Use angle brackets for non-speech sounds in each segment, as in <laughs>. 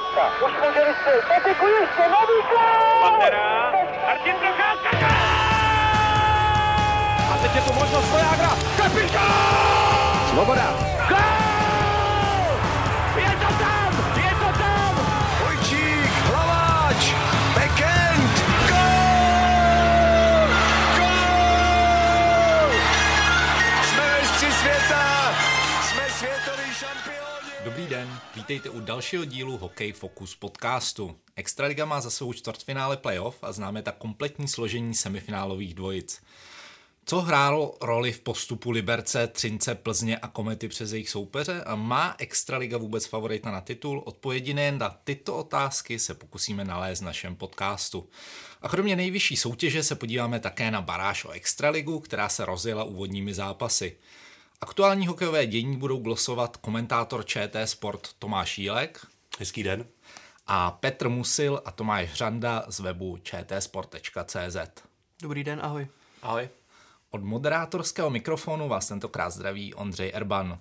Procházka. Už může vystřelit. Patiku ještě, nový gol! Pantera, Martin Procházka, A teď je tu možnost Vojágra. Kapitán! Svoboda. Vítejte u dalšího dílu Hokej Focus podcastu. Extraliga má za svou čtvrtfinále playoff a známe tak kompletní složení semifinálových dvojic. Co hrálo roli v postupu Liberce, Třince, Plzně a Komety přes jejich soupeře a má Extraliga vůbec favorita na titul? Odpovědi nejen na tyto otázky se pokusíme nalézt v našem podcastu. A kromě nejvyšší soutěže se podíváme také na baráž o Extraligu, která se rozjela úvodními zápasy. Aktuální hokejové dění budou glosovat komentátor ČT Sport Tomáš Jílek Hezký den. a Petr Musil a Tomáš Hřanda z webu čtsport.cz. Dobrý den, ahoj. Ahoj. Od moderátorského mikrofonu vás tentokrát zdraví Ondřej Erban.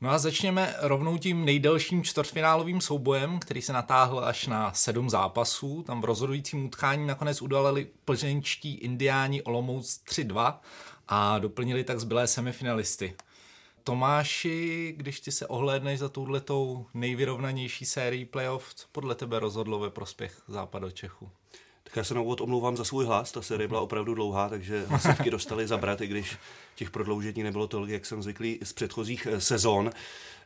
No a začněme rovnou tím nejdelším čtvrtfinálovým soubojem, který se natáhl až na sedm zápasů. Tam v rozhodujícím utkání nakonec udalili plzeňčtí indiáni Olomouc 3-2 a doplnili tak zbylé semifinalisty. Tomáši, když ty se ohlédneš za touhletou nejvyrovnanější sérií playoff, co podle tebe rozhodlo ve prospěch západu Čechu? Tak já se na úvod omlouvám za svůj hlas, ta série byla opravdu dlouhá, takže hlasivky dostali zabrat, i když těch prodloužení nebylo tolik, jak jsem zvyklý z předchozích eh, sezón.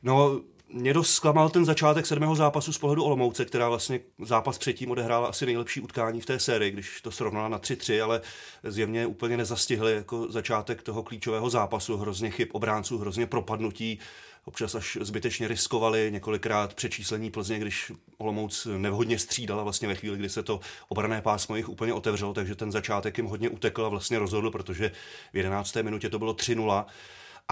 No, mě dost zklamal ten začátek sedmého zápasu z pohledu Olomouce, která vlastně zápas předtím odehrála asi nejlepší utkání v té sérii, když to srovnala na 3-3, ale zjevně úplně nezastihli jako začátek toho klíčového zápasu. Hrozně chyb obránců, hrozně propadnutí, občas až zbytečně riskovali, několikrát přečíslení Plzně, když Olomouc nevhodně střídala vlastně ve chvíli, kdy se to obrané pásmo jich úplně otevřelo, takže ten začátek jim hodně utekl a vlastně rozhodl, protože v 11. minutě to bylo 3-0.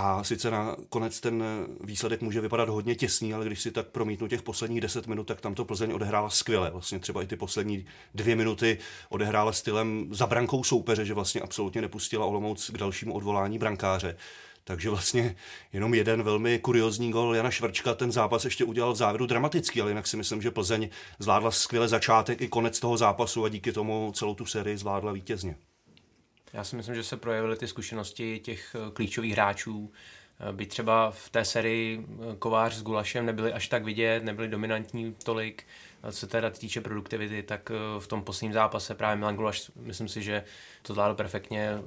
A sice na konec ten výsledek může vypadat hodně těsný, ale když si tak promítnu těch posledních 10 minut, tak tam to Plzeň odehrála skvěle. Vlastně třeba i ty poslední dvě minuty odehrála stylem za brankou soupeře, že vlastně absolutně nepustila Olomouc k dalšímu odvolání brankáře. Takže vlastně jenom jeden velmi kuriozní gol Jana Švrčka ten zápas ještě udělal v závěru dramatický, ale jinak si myslím, že Plzeň zvládla skvěle začátek i konec toho zápasu a díky tomu celou tu sérii zvládla vítězně. Já si myslím, že se projevily ty zkušenosti těch eh, klíčových hráčů. Eh, Byť třeba v té sérii eh, Kovář s Gulašem nebyli až tak vidět, nebyli dominantní tolik, co se teda týče produktivity, tak v tom posledním zápase právě Milan Gulaš, myslím si, že to zvládl perfektně,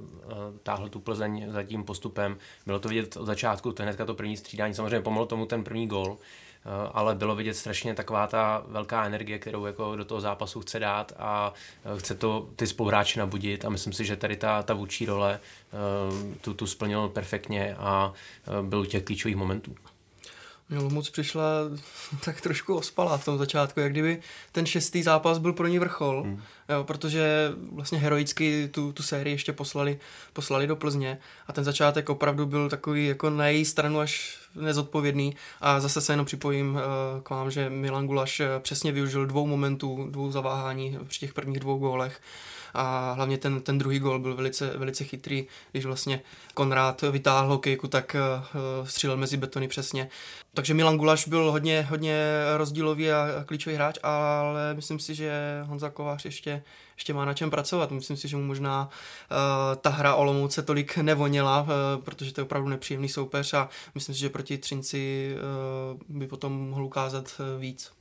táhl tu Plzeň za tím postupem. Bylo to vidět od začátku, to hnedka to první střídání, samozřejmě pomohlo tomu ten první gol, ale bylo vidět strašně taková ta velká energie, kterou jako do toho zápasu chce dát a chce to ty spoluhráče nabudit a myslím si, že tady ta, ta vůči role tu, tu splnil perfektně a byl u těch klíčových momentů. Moc přišla <laughs> tak trošku ospalá v tom začátku, jak kdyby ten šestý zápas byl pro ní vrchol, hmm. jo, protože vlastně heroicky tu, tu sérii ještě poslali, poslali do Plzně a ten začátek opravdu byl takový jako na její stranu až nezodpovědný. A zase se jenom připojím k vám, že Milan Gulaš přesně využil dvou momentů, dvou zaváhání při těch prvních dvou gólech a hlavně ten, ten druhý gol byl velice, velice chytrý, když vlastně Konrád vytáhl hokejku, tak uh, střílel mezi betony přesně. Takže Milan Gulaš byl hodně, hodně rozdílový a klíčový hráč, ale myslím si, že Honza Kovář ještě, ještě má na čem pracovat. Myslím si, že mu možná uh, ta hra Olomouce tolik nevonila, uh, protože to je opravdu nepříjemný soupeř a myslím si, že proti Třinci by potom mohl ukázat víc.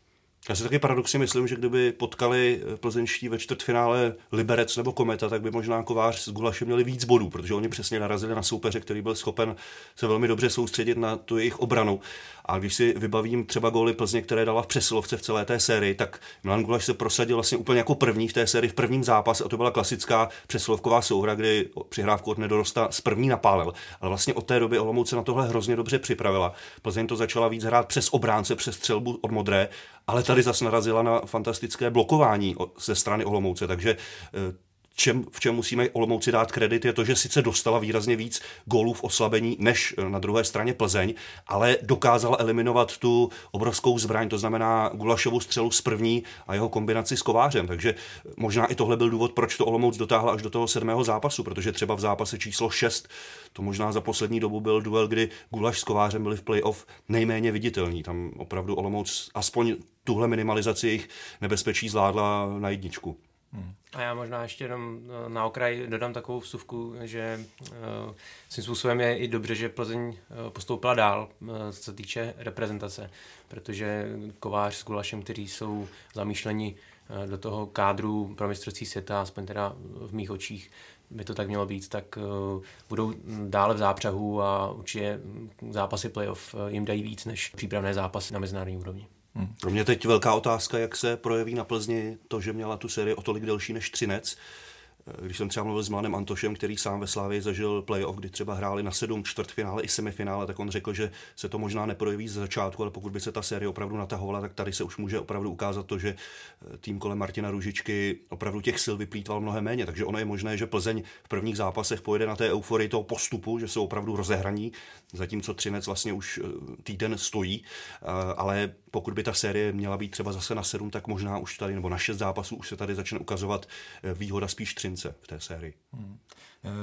Já si taky paradoxně myslím, že kdyby potkali plzeňští ve čtvrtfinále Liberec nebo Kometa, tak by možná Kovář s Gulašem měli víc bodů, protože oni přesně narazili na soupeře, který byl schopen se velmi dobře soustředit na tu jejich obranu. A když si vybavím třeba góly Plzně, které dala v přesilovce v celé té sérii, tak Milan Gulaš se prosadil vlastně úplně jako první v té sérii v prvním zápase a to byla klasická přesilovková souhra, kdy přihrávku od nedorosta z první napálil. Ale vlastně od té doby Olomouc se na tohle hrozně dobře připravila. Plzeň to začala víc hrát přes obránce, přes střelbu od modré, ale tady zase narazila na fantastické blokování ze strany Olomouce, takže čem, v čem musíme Olomouci dát kredit, je to, že sice dostala výrazně víc gólů v oslabení než na druhé straně Plzeň, ale dokázala eliminovat tu obrovskou zbraň, to znamená Gulašovu střelu z první a jeho kombinaci s Kovářem. Takže možná i tohle byl důvod, proč to Olomouc dotáhla až do toho sedmého zápasu, protože třeba v zápase číslo 6 to možná za poslední dobu byl duel, kdy Gulaš s Kovářem byli v playoff nejméně viditelní. Tam opravdu Olomouc aspoň tuhle minimalizaci jejich nebezpečí zvládla na jedničku. Hmm. A já možná ještě jenom eh, na okraj dodám takovou vstupku, že uh, svým způsobem je i dobře, že Plzeň uh, postoupila dál, co se týče reprezentace, protože Kovář s Gulašem, kteří jsou zamýšleni do toho kádru pro mistrovství světa, aspoň teda v mých očích, by to tak mělo být, tak budou dále v zápřahu a určitě zápasy playoff jim dají víc než přípravné zápasy na mezinárodní úrovni. Hmm. Pro mě teď velká otázka, jak se projeví na Plzni to, že měla tu sérii o tolik delší než Třinec. Když jsem třeba mluvil s Mlanem Antošem, který sám ve Slávě zažil playoff, kdy třeba hráli na sedm čtvrtfinále i semifinále, tak on řekl, že se to možná neprojeví z začátku, ale pokud by se ta série opravdu natahovala, tak tady se už může opravdu ukázat to, že eh, tým kolem Martina Ružičky opravdu těch sil vyplýtval mnohem méně. Takže ono je možné, že Plzeň v prvních zápasech pojede na té euforii toho postupu, že jsou opravdu rozehraní, zatímco Třinec vlastně už eh, týden stojí, eh, ale pokud by ta série měla být třeba zase na sedm, tak možná už tady, nebo na šest zápasů, už se tady začne ukazovat výhoda spíš Třince v té sérii. Hmm.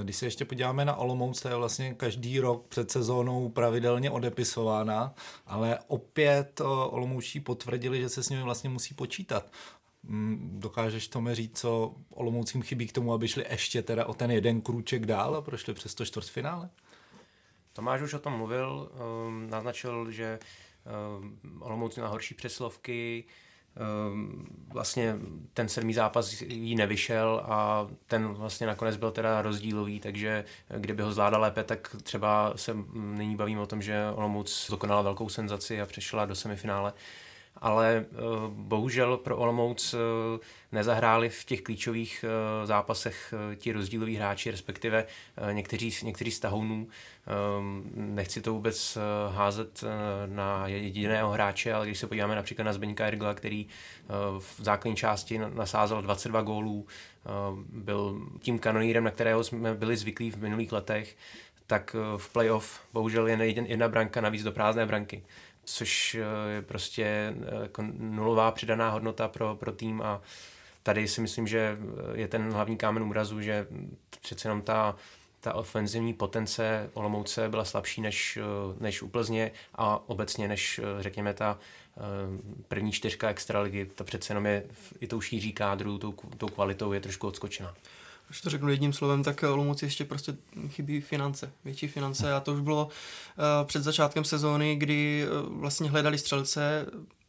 Když se ještě podíváme na Olomouc, to je vlastně každý rok před sezónou pravidelně odepisována, ale opět Olomoučí potvrdili, že se s nimi vlastně musí počítat. Hmm, dokážeš to mi říct, co Olomoucím chybí k tomu, aby šli ještě teda o ten jeden krůček dál a prošli přes to čtvrtfinále? Tomáš už o tom mluvil, um, naznačil, že um, Olomouc měla horší přeslovky, Ehm, vlastně ten sedmý zápas jí nevyšel a ten vlastně nakonec byl teda rozdílový, takže kdyby ho zvládal lépe, tak třeba se nyní bavím o tom, že Olomouc dokonala velkou senzaci a přešla do semifinále ale eh, bohužel pro Olomouc eh, nezahráli v těch klíčových eh, zápasech ti rozdíloví hráči, respektive někteří, někteří z tahounů. Nechci to vůbec házet na jediného hráče, ale když se podíváme například na Zbeňka Ergla, který v základní části nasázel 22 gólů, byl tím kanonírem, na kterého jsme byli zvyklí v minulých letech, tak v playoff bohužel jen jedna branka navíc do prázdné branky což eh, je prostě eh, jako nulová přidaná hodnota pro, pro tým a tady si myslím, že eh, je ten hlavní kámen úrazu, že přece jenom ta, ta ofenzivní potence Olomouce byla slabší než, než u Plzně a obecně než, řekněme, ta první čtyřka extraligy. To přece jenom je i tou šíří kádru, tou, tou kvalitou je trošku odskočená. Když to řeknu jedním slovem, tak Olomouci ještě prostě chybí finance, větší finance a to už bylo uh, před začátkem sezóny, kdy uh, vlastně hledali střelce,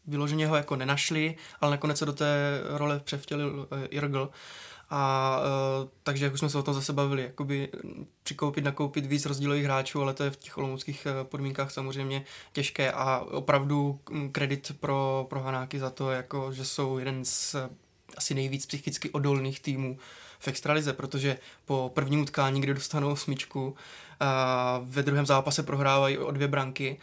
vyloženě ho jako nenašli, ale nakonec se do té role převtělil uh, Irgl. A uh, takže jak už jsme se o tom zase bavili, jakoby přikoupit, nakoupit víc rozdílových hráčů, ale to je v těch olomouckých podmínkách samozřejmě těžké a opravdu mm, kredit pro, pro Hanáky za to, jako, že jsou jeden z asi nejvíc psychicky odolných týmů v extralize, protože po prvním utkání, kdy dostanou smyčku, a ve druhém zápase prohrávají o dvě branky,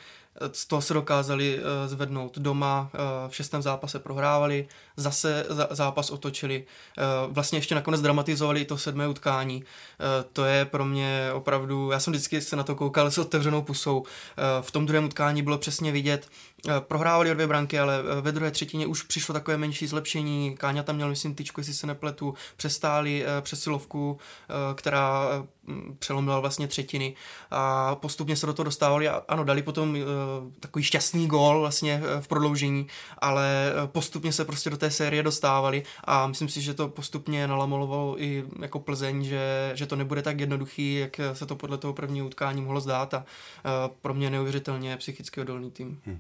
z toho se dokázali uh, zvednout doma, uh, v šestém zápase prohrávali, zase za, zápas otočili, uh, vlastně ještě nakonec dramatizovali i to sedmé utkání. To je pro mě opravdu, já jsem vždycky se na to koukal s otevřenou pusou. V tom druhém utkání bylo přesně vidět, prohrávali o dvě branky, ale ve druhé třetině už přišlo takové menší zlepšení. Káňa tam měl, myslím, tyčku, jestli se nepletu, přestáli přesilovku, která přelomila vlastně třetiny a postupně se do toho dostávali a ano, dali potom takový šťastný gól vlastně uh, v prodloužení, ale uh, postupně se prostě do té série dostávali a myslím si, že to postupně nalamolovalo i jako Plzeň, že, že to nebude tak jednoduchý, jak se to podle toho prvního utkání mohlo zdát a pro mě neuvěřitelně psychicky odolný tým. Hmm.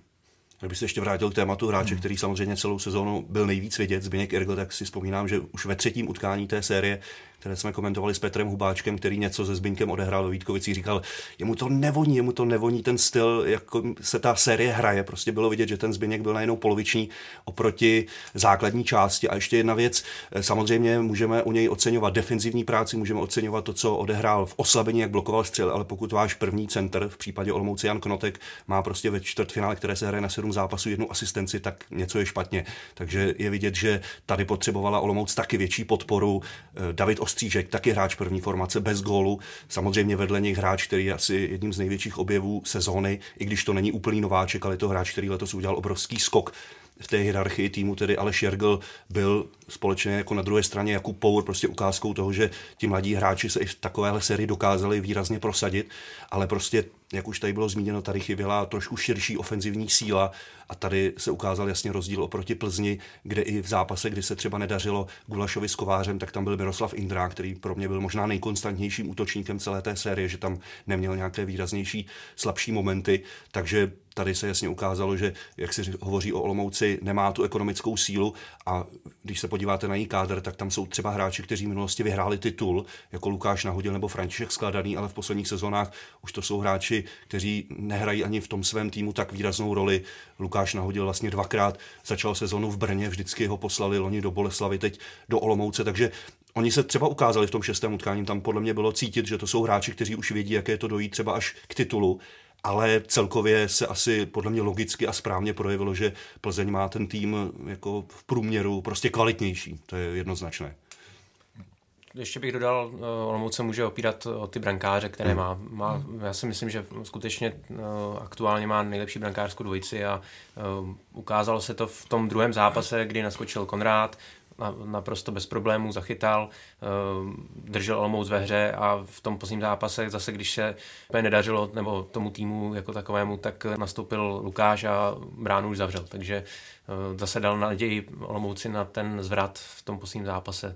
Kdyby se ještě vrátil k tématu hráče, hmm. který samozřejmě celou sezónu byl nejvíc vidět, Zbigněk Ergl, tak si vzpomínám, že už ve třetím utkání té série které jsme komentovali s Petrem Hubáčkem, který něco se Zbyňkem odehrál ve Vítkovici, říkal, jemu to nevoní, jemu to nevoní ten styl, jak se ta série hraje. Prostě bylo vidět, že ten Zbyněk byl najednou poloviční oproti základní části. A ještě jedna věc, eh, samozřejmě můžeme u něj oceňovat defenzivní práci, můžeme oceňovat to, co odehrál v oslabení, jak blokoval střel, ale pokud váš první center, v případě Olomouce Jan Knotek, má prostě ve čtvrtfinále, které se hraje na sedm zápasů, jednu asistenci, tak něco je špatně. Takže je vidět, že tady potřebovala Olomouc taky větší podporu. Eh, David Ostřížek, taky hráč první formace bez gólu. Samozřejmě vedle něj hráč, který je asi jedním z největších objevů sezóny, i když to není úplný nováček, ale je to hráč, který letos udělal obrovský skok v té hierarchii týmu, tedy Aleš Jergl byl společně jako na druhé straně Jakub Power prostě ukázkou toho, že ti mladí hráči se i v takovéhle sérii dokázali výrazně prosadit, ale prostě jak už tady bylo zmíněno, tady chyběla trošku širší ofenzivní síla a tady se ukázal jasně rozdíl oproti Plzni, kde i v zápase, kdy se třeba nedařilo Gulašovi s Kovářem, tak tam byl Miroslav Indra, který pro mě byl možná nejkonstantnějším útočníkem celé té série, že tam neměl nějaké výraznější slabší momenty, takže tady se jasně ukázalo, že, jak se hovoří o Olomouci, nemá tu ekonomickou sílu a když se podíváte na její kádr, tak tam jsou třeba hráči, kteří v minulosti vyhráli titul, jako Lukáš Nahodil nebo František Skladaný, ale v posledních sezónách už to jsou hráči, kteří nehrají ani v tom svém týmu tak výraznou roli. Lukáš Nahodil vlastně dvakrát začal sezonu v Brně, vždycky ho poslali loni do Boleslavy, teď do Olomouce, takže Oni se třeba ukázali v tom šestém utkání, tam podle mě bylo cítit, že to jsou hráči, kteří už vědí, jaké to dojít třeba až k titulu ale celkově se asi podle mě logicky a správně projevilo, že Plzeň má ten tým jako v průměru prostě kvalitnější. To je jednoznačné. Ještě bych dodal, eh, Olomouc se může opírat o ty brankáře, které hmm. má. má. Já si myslím, že skutečně eh, aktuálně má nejlepší brankářskou dvojici a eh, ukázalo se to v tom druhém zápase, kdy naskočil Konrád, naprosto bez problémů zachytal, držel Olomouc ve hře a v tom posledním zápase zase, když se nedařilo nebo tomu týmu jako takovému, tak nastoupil Lukáš a bránu už zavřel. Takže zase dal naději Olomouci na ten zvrat v tom posledním zápase.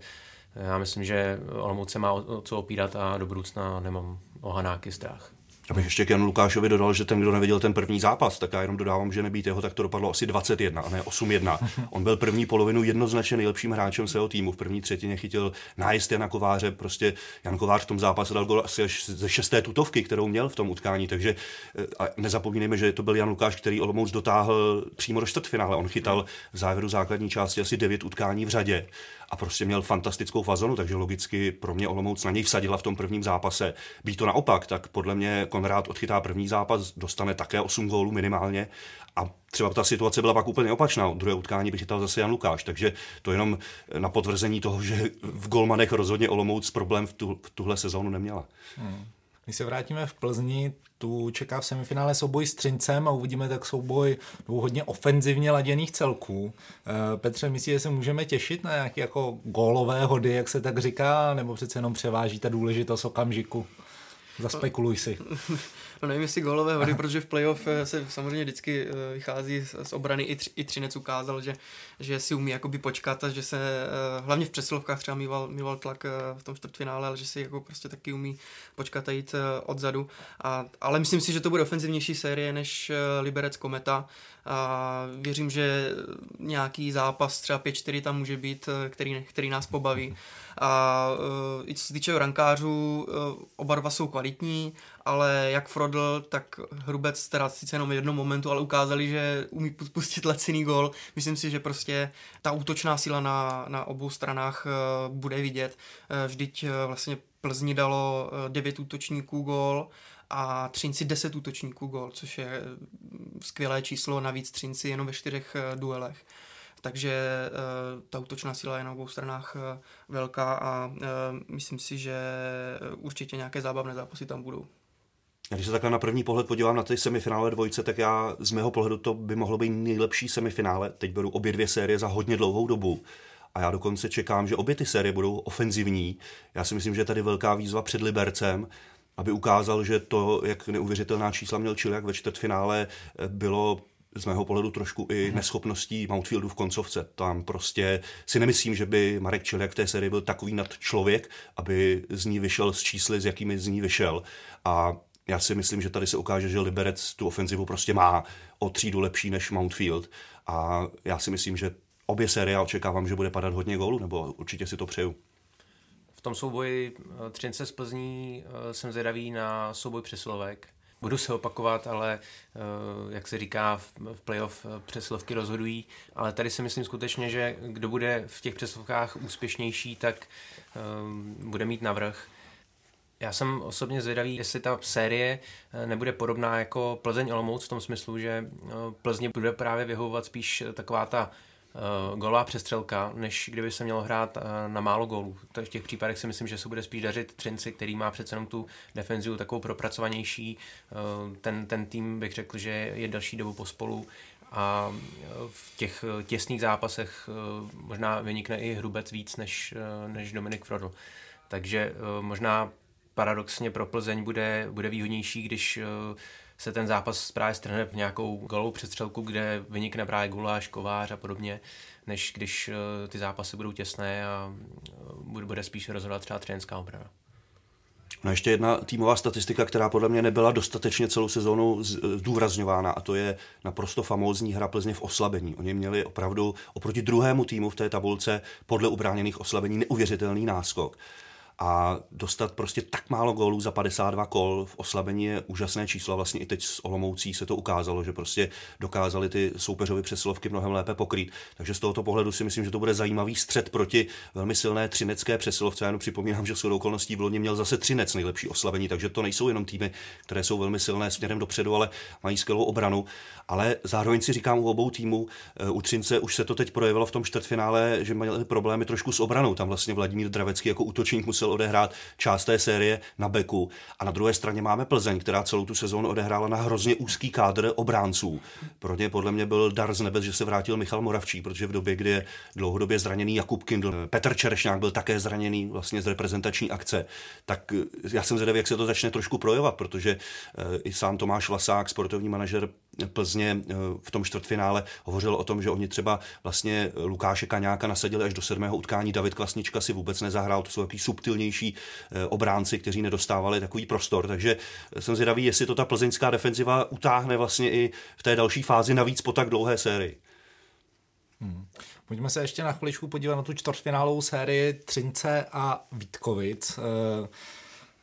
Já myslím, že Olomouc se má o co opírat a do budoucna nemám o Hanáky strach. Abych ještě k Janu Lukášovi dodal, že ten, kdo neviděl ten první zápas, tak já jenom dodávám, že nebýt jeho, tak to dopadlo asi 21 a ne 8-1. <laughs> On byl první polovinu jednoznačně nejlepším hráčem svého týmu. V první třetině chytil nájezd Jana Kováře, prostě Jan Kovář v tom zápase dal gol asi až ze šesté tutovky, kterou měl v tom utkání, takže eh, a nezapomínejme, že to byl Jan Lukáš, který Olomouc dotáhl přímo do čtvrtfinále. On chytal v závěru základní části asi devět utkání v řadě a prostě měl fantastickou fazonu, takže logicky pro mě Olomouc na něj vsadila v tom prvním zápase. Být to naopak, tak podle mě Konrád odchytá první zápas, dostane také 8 gólů minimálně a třeba ta situace byla pak úplně opačná. Druhé utkání by chytal zase Jan Lukáš, takže to jenom na potvrzení toho, že v golmanech rozhodně Olomouc problém v, tu, v tuhle sezónu neměla. Hmm. Když se vrátíme v Plzni, tu čeká v semifinále souboj s Třincem a uvidíme tak souboj dvou hodně ofenzivně laděných celků. Eh, Petře, myslíte, že se můžeme těšit na nějaké jako gólové hody, jak se tak říká, nebo přece jenom převáží ta důležitost okamžiku? Zaspekuluj si. <laughs> No nevím, jestli golové hody, protože v playoff eh, se samozřejmě vždycky eh, vychází z, obrany. I, tři, i Třinec ukázal, že, že si umí jakoby počkat a že se eh, hlavně v přesilovkách třeba mýval, mýval tlak v tom čtvrtfinále, ale že si jako prostě taky umí počkat a jít odzadu. A, ale myslím si, že to bude ofenzivnější série než Liberec Kometa a věřím, že nějaký zápas třeba 5-4 tam může být, který, který nás pobaví. A i co se týče rankářů, oba dva jsou kvalitní, ale jak Frodl, tak Hrubec teda sice jenom v jednom momentu, ale ukázali, že umí pustit laciný gol. Myslím si, že prostě ta útočná síla na, na obou stranách bude vidět. Vždyť vlastně Plzni dalo 9 útočníků gol a Třinci 10 útočníků gol, což je skvělé číslo, navíc Třinci jenom ve čtyřech duelech. Takže uh, ta útočná síla je na obou stranách uh, velká a myslím si, že určitě nějaké zábavné zápasy tam budou. Když se takhle na první pohled podívám na ty semifinále dvojce, tak já z mého pohledu to by mohlo být nejlepší semifinále. Teď beru obě dvě série za hodně dlouhou dobu. A já dokonce čekám, že obě ty série budou ofenzivní. Já si myslím, že je tady velká výzva před Libercem, aby ukázal, že to, jak neuvěřitelná čísla měl Čiliak ve čtvrtfinále, bylo z mého pohledu trošku i mhm. neschopností Mountfieldu v koncovce. Tam prostě si nemyslím, že by Marek Čiliak v té sérii byl takový nad člověk, aby z ní vyšel s čísly, s jakými z ní vyšel. A já si myslím, že tady se ukáže, že Liberec tu ofenzivu prostě má o třídu lepší než Mountfield a já si myslím, že obě série očekávám, že bude padat hodně gólů, nebo určitě si to přeju. V tom souboji eh, Třince z Plzní eh, jsem zvědavý na souboj přesilovek. Budu se opakovat, ale eh, jak se říká, v playoff přesilovky rozhodují, ale tady si myslím skutečně, že kdo bude v těch přesilovkách úspěšnější, tak bude mít navrh. Já jsem osobně zvědavý, jestli ta série nebude podobná jako Plzeň Olomouc v tom smyslu, že Plzně bude právě vyhovovat spíš taková ta uh, golová přestřelka, než kdyby se mělo hrát uh, na málo gólů. v těch případech si myslím, že se bude spíš dařit Třinci, který má přece jenom tu defenzivu takovou propracovanější. Uh, ten, ten tým bych řekl, že je další dobu pospolu a v těch těsných zápasech možná vynikne i Hrubec víc než, než Dominik Frodl. Takže možná paradoxně pro Plzeň bude, bude výhodnější, když se ten zápas právě strhne v nějakou golovou přestřelku, kde vynikne právě Guláš, Kovář a podobně, než když ty zápasy budou těsné a bude spíš rozhodovat třeba trenérská obrana. No ještě jedna týmová statistika, která podle mě nebyla dostatečně celou sezónu zdůrazňována a to je naprosto famózní hra Plzně v oslabení. Oni měli opravdu oproti druhému týmu v té tabulce podle ubráněných oslabení neuvěřitelný náskok a dostat prostě tak málo gólů za 52 kol v oslabení je úžasné číslo. Vlastně i teď s Olomoucí se to ukázalo, že prostě dokázali ty soupeřovi přesilovky mnohem lépe pokrýt. Takže z tohoto pohledu si myslím, že to bude zajímavý střed proti velmi silné třinecké přesilovce. Já jenom připomínám, že shodou okolností v Loni měl zase třinec nejlepší oslabení, takže to nejsou jenom týmy, které jsou velmi silné směrem dopředu, ale mají skvělou obranu. Ale zároveň si říkám u obou týmů, eh, u Třince už se to teď projevilo v tom čtvrtfinále, že měli problémy trošku s obranou. Tam vlastně Vladimír Dravecký jako útočník musel musel odehrát část té série na beku. A na druhé straně máme Plzeň, která celou tu sezónu odehrála na hrozně úzký kádr obránců. Pro ně podle mě byl dar z nebe, že se vrátil Michal Moravčí, protože v době, kdy je dlouhodobě zraněný Jakub Kindl, Petr Čerešňák byl také zraněný vlastně z reprezentační akce, tak eh, já jsem zvědavý, jak se to začne trošku projevovat, protože eh, i sám Tomáš Vlasák, sportovní manažer Plzně eh, v tom čtvrtfinále hovořil o tom, že oni třeba vlastně Lukáše Kaňáka nasadili až do sedmého utkání, David Klasnička si vůbec nezahrál, to jsou takový subtilnější eh, obránci, kteří nedostávali takový prostor, takže jsem zvědavý, jestli to ta plzeňská defenziva utáhne vlastně i v té další fázi, navíc po tak dlouhé sérii. Hmm. Pojďme se ještě na chviličku podívat na tu čtvrtfinálovou sérii Třince a Vítkovic. Uh,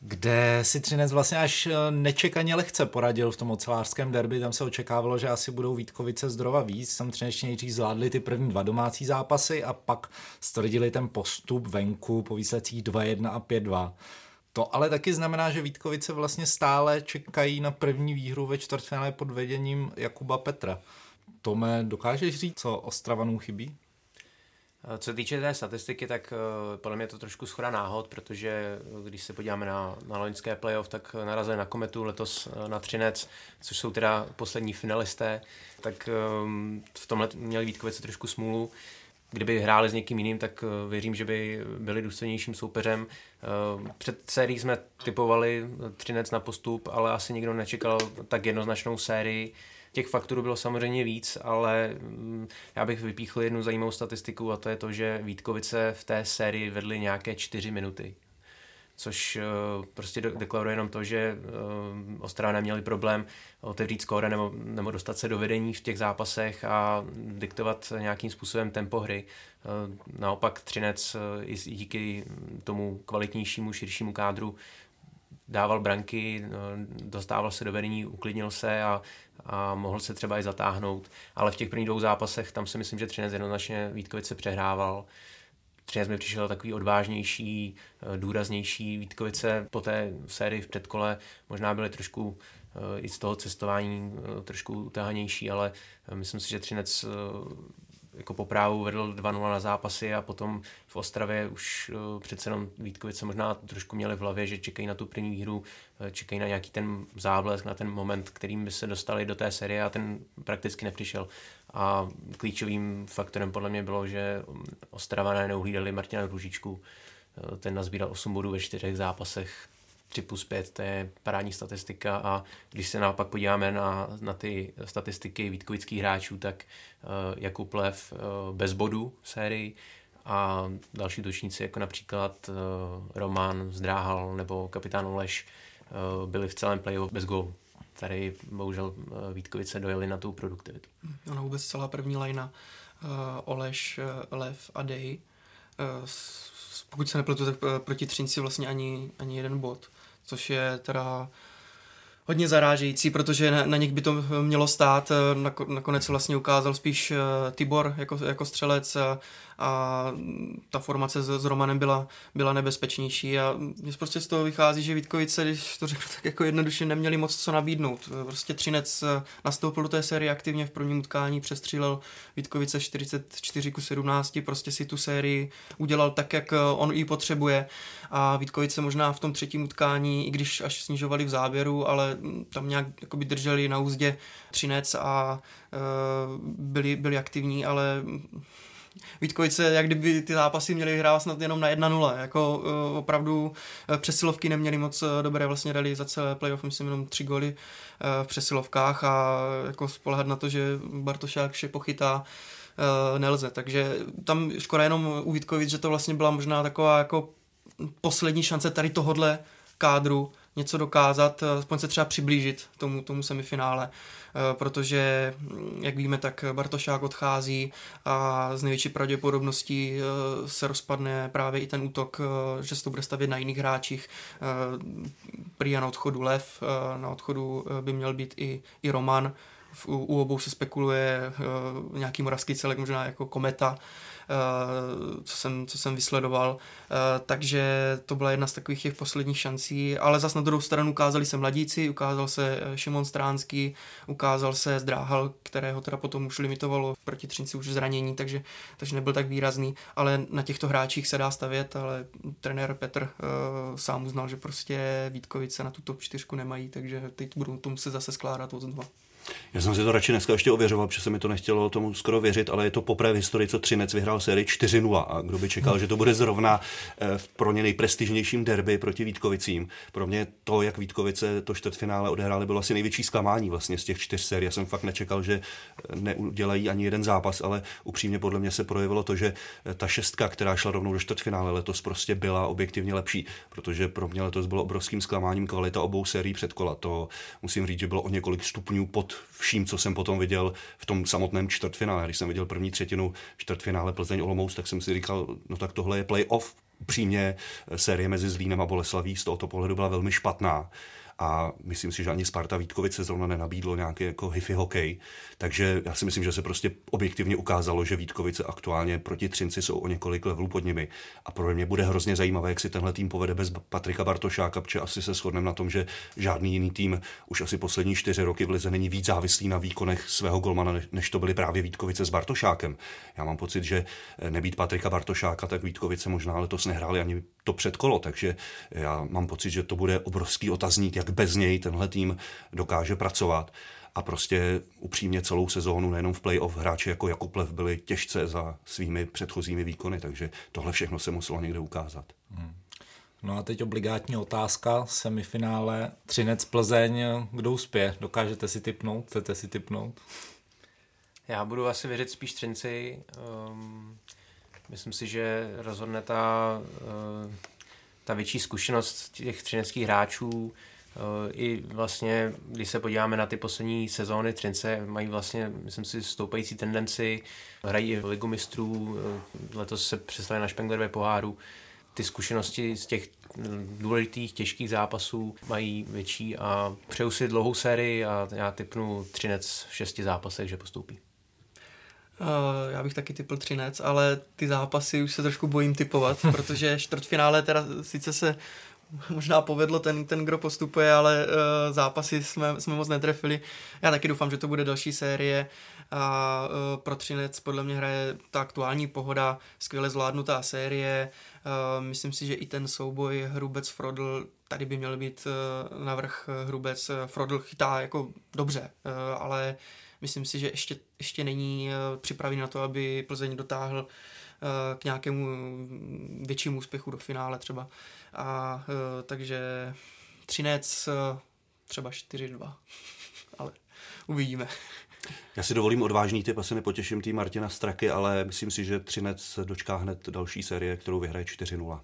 kde si Třinec vlastně až eh, nečekaně lehce poradil v tom ocelářském derby. Tam se očekávalo, že asi budou Vítkovice zdrova víc. Tam Třinečtí nejdřív zvládli ty první dva domácí zápasy a pak stvrdili ten postup venku po výsledcích 2-1 a 5-2. To ale taky znamená, že Vítkovice vlastně stále čekají na první výhru ve čtvrtfinále pod vedením Jakuba Petra. Tome, dokážeš říct, co Ostravanů chybí? Co se týče té statistiky, tak uh, podle mě je to trošku schoda náhod, protože když se podíváme na, na loňské playoff, tak narazili na Kometu, letos na Třinec, což jsou teda poslední finalisté, tak v tomhle měli Vítkovice trošku smůlu. Kdyby hráli s někým jiným, tak věřím, že by byli důstojnějším soupeřem. Před sérií jsme typovali Třinec na postup, ale asi nikdo nečekal tak jednoznačnou sérii. Těch faktorů bylo samozřejmě víc, ale mm, já bych vypíchl jednu zajímavou statistiku a to je to, že Vítkovice v té sérii vedly nějaké čtyři minuty což uh, prostě deklaruje jenom to, že uh, Ostrava neměli problém otevřít skóre nebo, nebo dostat se do vedení v těch zápasech a diktovat nějakým způsobem tempo hry. Uh, naopak Třinec i díky tomu kvalitnějšímu, širšímu kádru dával branky, dostával se do vedení, uklidnil se a a mohl se třeba i zatáhnout, ale v těch prvních dvou zápasech tam si myslím, že Třinec jednoznačně Vítkovice přehrával. Třinec mi přišel takový odvážnější, eh, důraznější. Vítkovice po té sérii v předkole možná byly trošku eh, i z toho cestování eh, trošku utahanější, ale myslím si, že Třinec jako po právu vedl 2-0 na zápasy a potom v Ostravě už uh, přece jenom Vítkovice možná trošku měli v hlavě, že čekají na tu první hru, uh, čekají na nějaký ten záblesk, na ten moment, kterým by se dostali do té série a ten prakticky nepřišel. A klíčovým faktorem podle mě bylo, že Ostravané neuhlídali Martina Růžičku, uh, ten nazbíral 8 bodů ve čtyřech zápasech, 3 plus 5, to je parádní statistika a když se naopak podíváme na, na ty statistiky vítkovických hráčů, tak uh, Jakub Lev uh, bez bodů v sérii a další točníci, jako například uh, Roman Zdráhal nebo kapitán Oleš, uh, byli v celém playoff bez gólu. Tady bohužel uh, Vítkovice dojeli na tu produktivitu. Ono vůbec celá první lajna uh, Oleš, uh, Lev a Dej. Uh, pokud se nepletu, tak proti Třinci vlastně ani, ani jeden bod což je teda hodně zarážející, protože na, na nich by to mělo stát. Nakonec se vlastně ukázal spíš eh, Tibor jako, jako střelec a, a ta formace s, s Romanem byla, byla nebezpečnější a mě prostě z toho vychází, že Vítkovice, když to řeknu <laughs> tak jako jednoduše, neměli moc co nabídnout. Prostě Třinec eh, nastoupil do té série aktivně v prvním utkání, přestřílel Vítkovice 44 ku 17, prostě si tu sérii udělal tak, jak eh, on ji potřebuje a Vítkovice možná v tom třetím utkání, i když až snižovali v záběru, ale tam nějak jakoby drželi na úzdě Třinec a uh, byli, byli aktivní, ale Vítkovice, jak kdyby ty zápasy měly vyhrávat snad jenom na 1-0. Jako uh, opravdu uh, přesilovky neměly moc dobré vlastně dali za celé playoff, myslím jenom tři goly uh, v přesilovkách a jako spolehat na to, že Bartošák vše pochytá, nelze. Takže tam škoda jenom u Vítkovic, že to vlastně byla možná taková jako poslední šance tady tohodle kádru něco dokázat, aspoň se třeba přiblížit tomu, tomu semifinále. Eh, protože, mm, jak víme, tak Bartošák odchází a z největší pravděpodobností eh, se rozpadne právě i ten útok, eh, že se to bude stavět na jiných hráčích. Prý na odchodu Lev, na odchodu by měl být i, i Roman, v, u obou se spekuluje nějaký moravský celek, možná jako kometa, Eh, co jsem, co jsem vysledoval. Eh, takže to byla jedna z takových těch posledních šancí, ale zas na druhou stranu ukázali se mladíci, ukázal se eh, Šimon Stránský, ukázal se Zdráhal, kterého teda potom už limitovalo proti Třinci už zranění, takže, takže nebyl tak výrazný, ale na těchto hráčích se dá stavět, ale trenér Petr sám uznal, že prostě Vítkovice na tu top 4 nemají, takže teď budou to muset zase skládat od znova. Já jsem si to radši dneska ještě ověřoval, protože se mi to nechtělo tomu skoro věřit, ale je to poprvé v historii, co Třinec vyhrál sérii 4-0 a kdo by čekal, že to bude zrovna eh, v pro ně nejprestižnějším derby proti Vítkovicím. Pro mě to, jak Vítkovice to čtvrtfinále odehráli, bylo asi největší zklamání vlastně z těch čtyř sérií. Já jsem fakt nečekal, že eh, neudělají ani jeden zápas, ale upřímně podle mě se projevilo to, že eh, ta šestka, která šla rovnou do čtvrtfinále letos, prostě byla objektivně lepší, protože pro mě letos bylo obrovským zklamáním kvalita obou sérií předkola. To musím říct, že bylo o několik stupňů pod vším, co jsem potom viděl v tom samotném čtvrtfinále. Když jsem viděl první třetinu čtvrtfinále Plzeň Olomouc, tak jsem si říkal, no tak tohle je play-off. Přímě série mezi Zlínem a Boleslaví z tohoto pohledu byla velmi špatná a myslím si, že ani Sparta Vítkovice zrovna nenabídlo nějaký jako hify hokej, takže já si myslím, že se prostě objektivně ukázalo, že Vítkovice aktuálně proti Třinci jsou o několik levelů pod nimi a pro mě bude hrozně zajímavé, jak si tenhle tým povede bez Patrika Bartošáka, protože asi se shodneme na tom, že žádný jiný tým už asi poslední čtyři roky v lize není víc závislý na výkonech svého golmana, než to byly právě Vítkovice s Bartošákem. Já mám pocit, že nebýt Patrika Bartošáka, tak Vítkovice možná letos nehráli ani to předkolo, takže já mám pocit, že to bude obrovský otazník, jak bez něj tenhle tým dokáže pracovat. A prostě upřímně celou sezónu, nejenom v playoff, hráči jako Jakub Lev byli těžce za svými předchozími výkony, takže tohle všechno se muselo někde ukázat. Hmm. No a teď obligátní otázka, semifinále, Třinec Plzeň, kdo uspěje? Dokážete si typnout? Chcete si typnout? Já budu asi věřit spíš Třinci. Um, Myslím si, že rozhodne ta, eh, ta větší zkušenost těch třineckých hráčů, eh, i vlastně, když se podíváme na ty poslední sezóny Třince, mají vlastně, myslím si, stoupající tendenci, hrají v ligu mistrů, eh, letos se přestali na Špenglerové poháru, ty zkušenosti z těch důležitých, těžkých zápasů mají větší a přeju si dlouhou sérii a já typnu Třinec v šesti zápasech, že postoupí. Uh, já bych taky typl Třinec, ale ty zápasy už se trošku bojím typovat, <laughs> protože čtvrtfinále teda sice se možná povedlo ten, ten kdo postupuje, ale uh, zápasy jsme, jsme moc netrefili. Já taky doufám, že to bude další série a uh, pro Třinec podle mě hraje ta aktuální pohoda, skvěle zvládnutá série. Uh, myslím si, že i ten souboj Hrubec-Frodl tady by měl být uh, navrh Hrubec. Frodl chytá jako dobře, uh, ale myslím si, že ještě, ještě není eh, připravený na to, aby Plzeň dotáhl eh, k nějakému většímu úspěchu do finále třeba. A eh, takže Třinec třeba 4-2, <laughs> ale uvidíme. Já si dovolím odvážný typ, asi nepotěším tým Martina Straky, ale myslím si, že Třinec dočká hned další série, kterou vyhraje 4-0.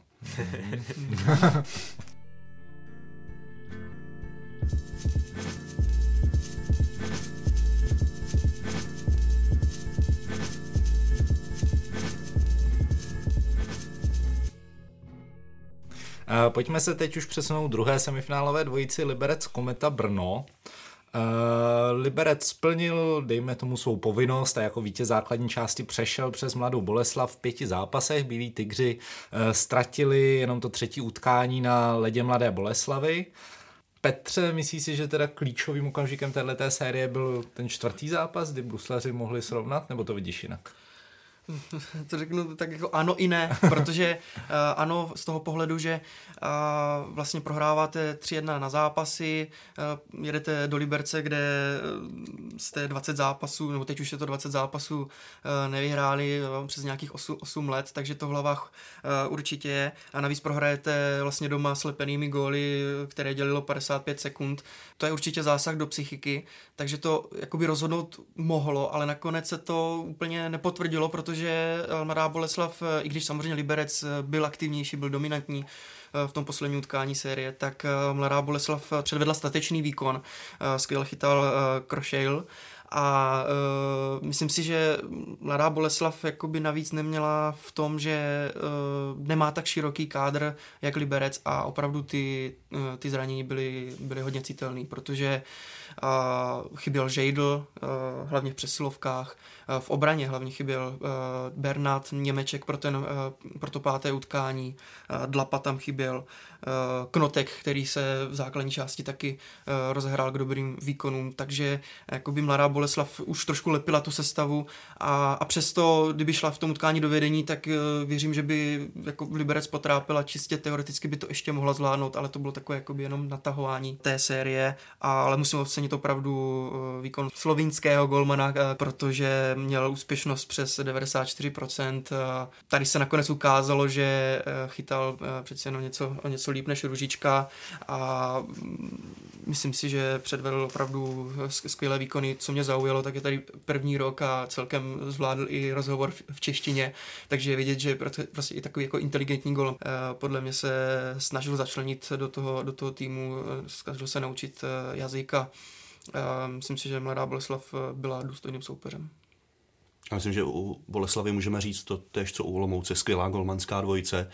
Eh, pojďme se teď už přesunout druhé semifinálové dvojici Liberec Kometa Brno. Uh, Liberec splnil, dejme tomu, svou povinnost a jako vítěz základní části přešel přes Mladou Boleslav v pěti zápasech. Bílí tygři uh, ztratili jenom to třetí utkání na ledě Mladé Boleslavy. Petře, myslí si, že teda klíčovým okamžikem této série byl ten čtvrtý zápas, kdy bruslaři mohli srovnat, nebo to vidíš jinak? <laughs> to řeknu tak jako ano i ne, <laughs> protože uh, ano z toho pohledu, že uh, vlastně prohráváte 3-1 na zápasy, uh, jedete do Liberce, kde jste 20 zápasů, nebo teď už je to 20 zápasů uh, nevyhráli uh, přes nějakých 8, 8 let, takže to v hlavách uh, určitě je a navíc prohrajete vlastně doma slepenými góly, které dělilo 55 sekund. To je určitě zásah do psychiky, takže to jakoby rozhodnout mohlo, ale nakonec se to úplně nepotvrdilo, protože Mladá Boleslav, i když samozřejmě Liberec byl aktivnější, byl dominantní, v tom posledním utkání série, tak Mladá Boleslav předvedla statečný výkon, skvěle chytal Krošejl. A uh, myslím si, že Mladá Boleslav jakoby navíc neměla v tom, že uh, nemá tak široký kádr jak Liberec a opravdu ty, uh, ty zranění byly, byly hodně citelné, protože uh, chyběl Žejdl, uh, hlavně v přesilovkách, uh, v obraně hlavně chyběl uh, Bernat Němeček pro, ten, pro to páté utkání, Dlapa tam chyběl, Eh, Knotek, který se v základní části taky eh, rozehrál k dobrým výkonům, takže jakoby mladá Boleslav už trošku lepila tu sestavu. A, a přesto, kdyby šla v tom utkání do vedení, tak eh, věřím, že by jako Liberec potrápila. Čistě teoreticky by to ještě mohla zvládnout, ale to bylo takové jakoby jenom natahování té série, ale musím ocenit opravdu výkon slovinského golmana, protože měl úspěšnost přes 94%. Tady se nakonec ukázalo, že chytal přeci jenom něco, o něco líp než Ružička a myslím si, že předvedl opravdu skvělé výkony. Co mě zaujalo, tak je tady první rok a celkem zvládl i rozhovor v češtině, takže je vidět, že prostě i takový jako inteligentní gol. Eh, podle mě se snažil začlenit do toho, do toho týmu, eh, snažil se naučit eh, jazyka. Myslím si, že Mladá Boleslav byla důstojným soupeřem. Já myslím, že u Boleslavy můžeme říct to tež, co u Olomouce, skvělá golmanská dvojice.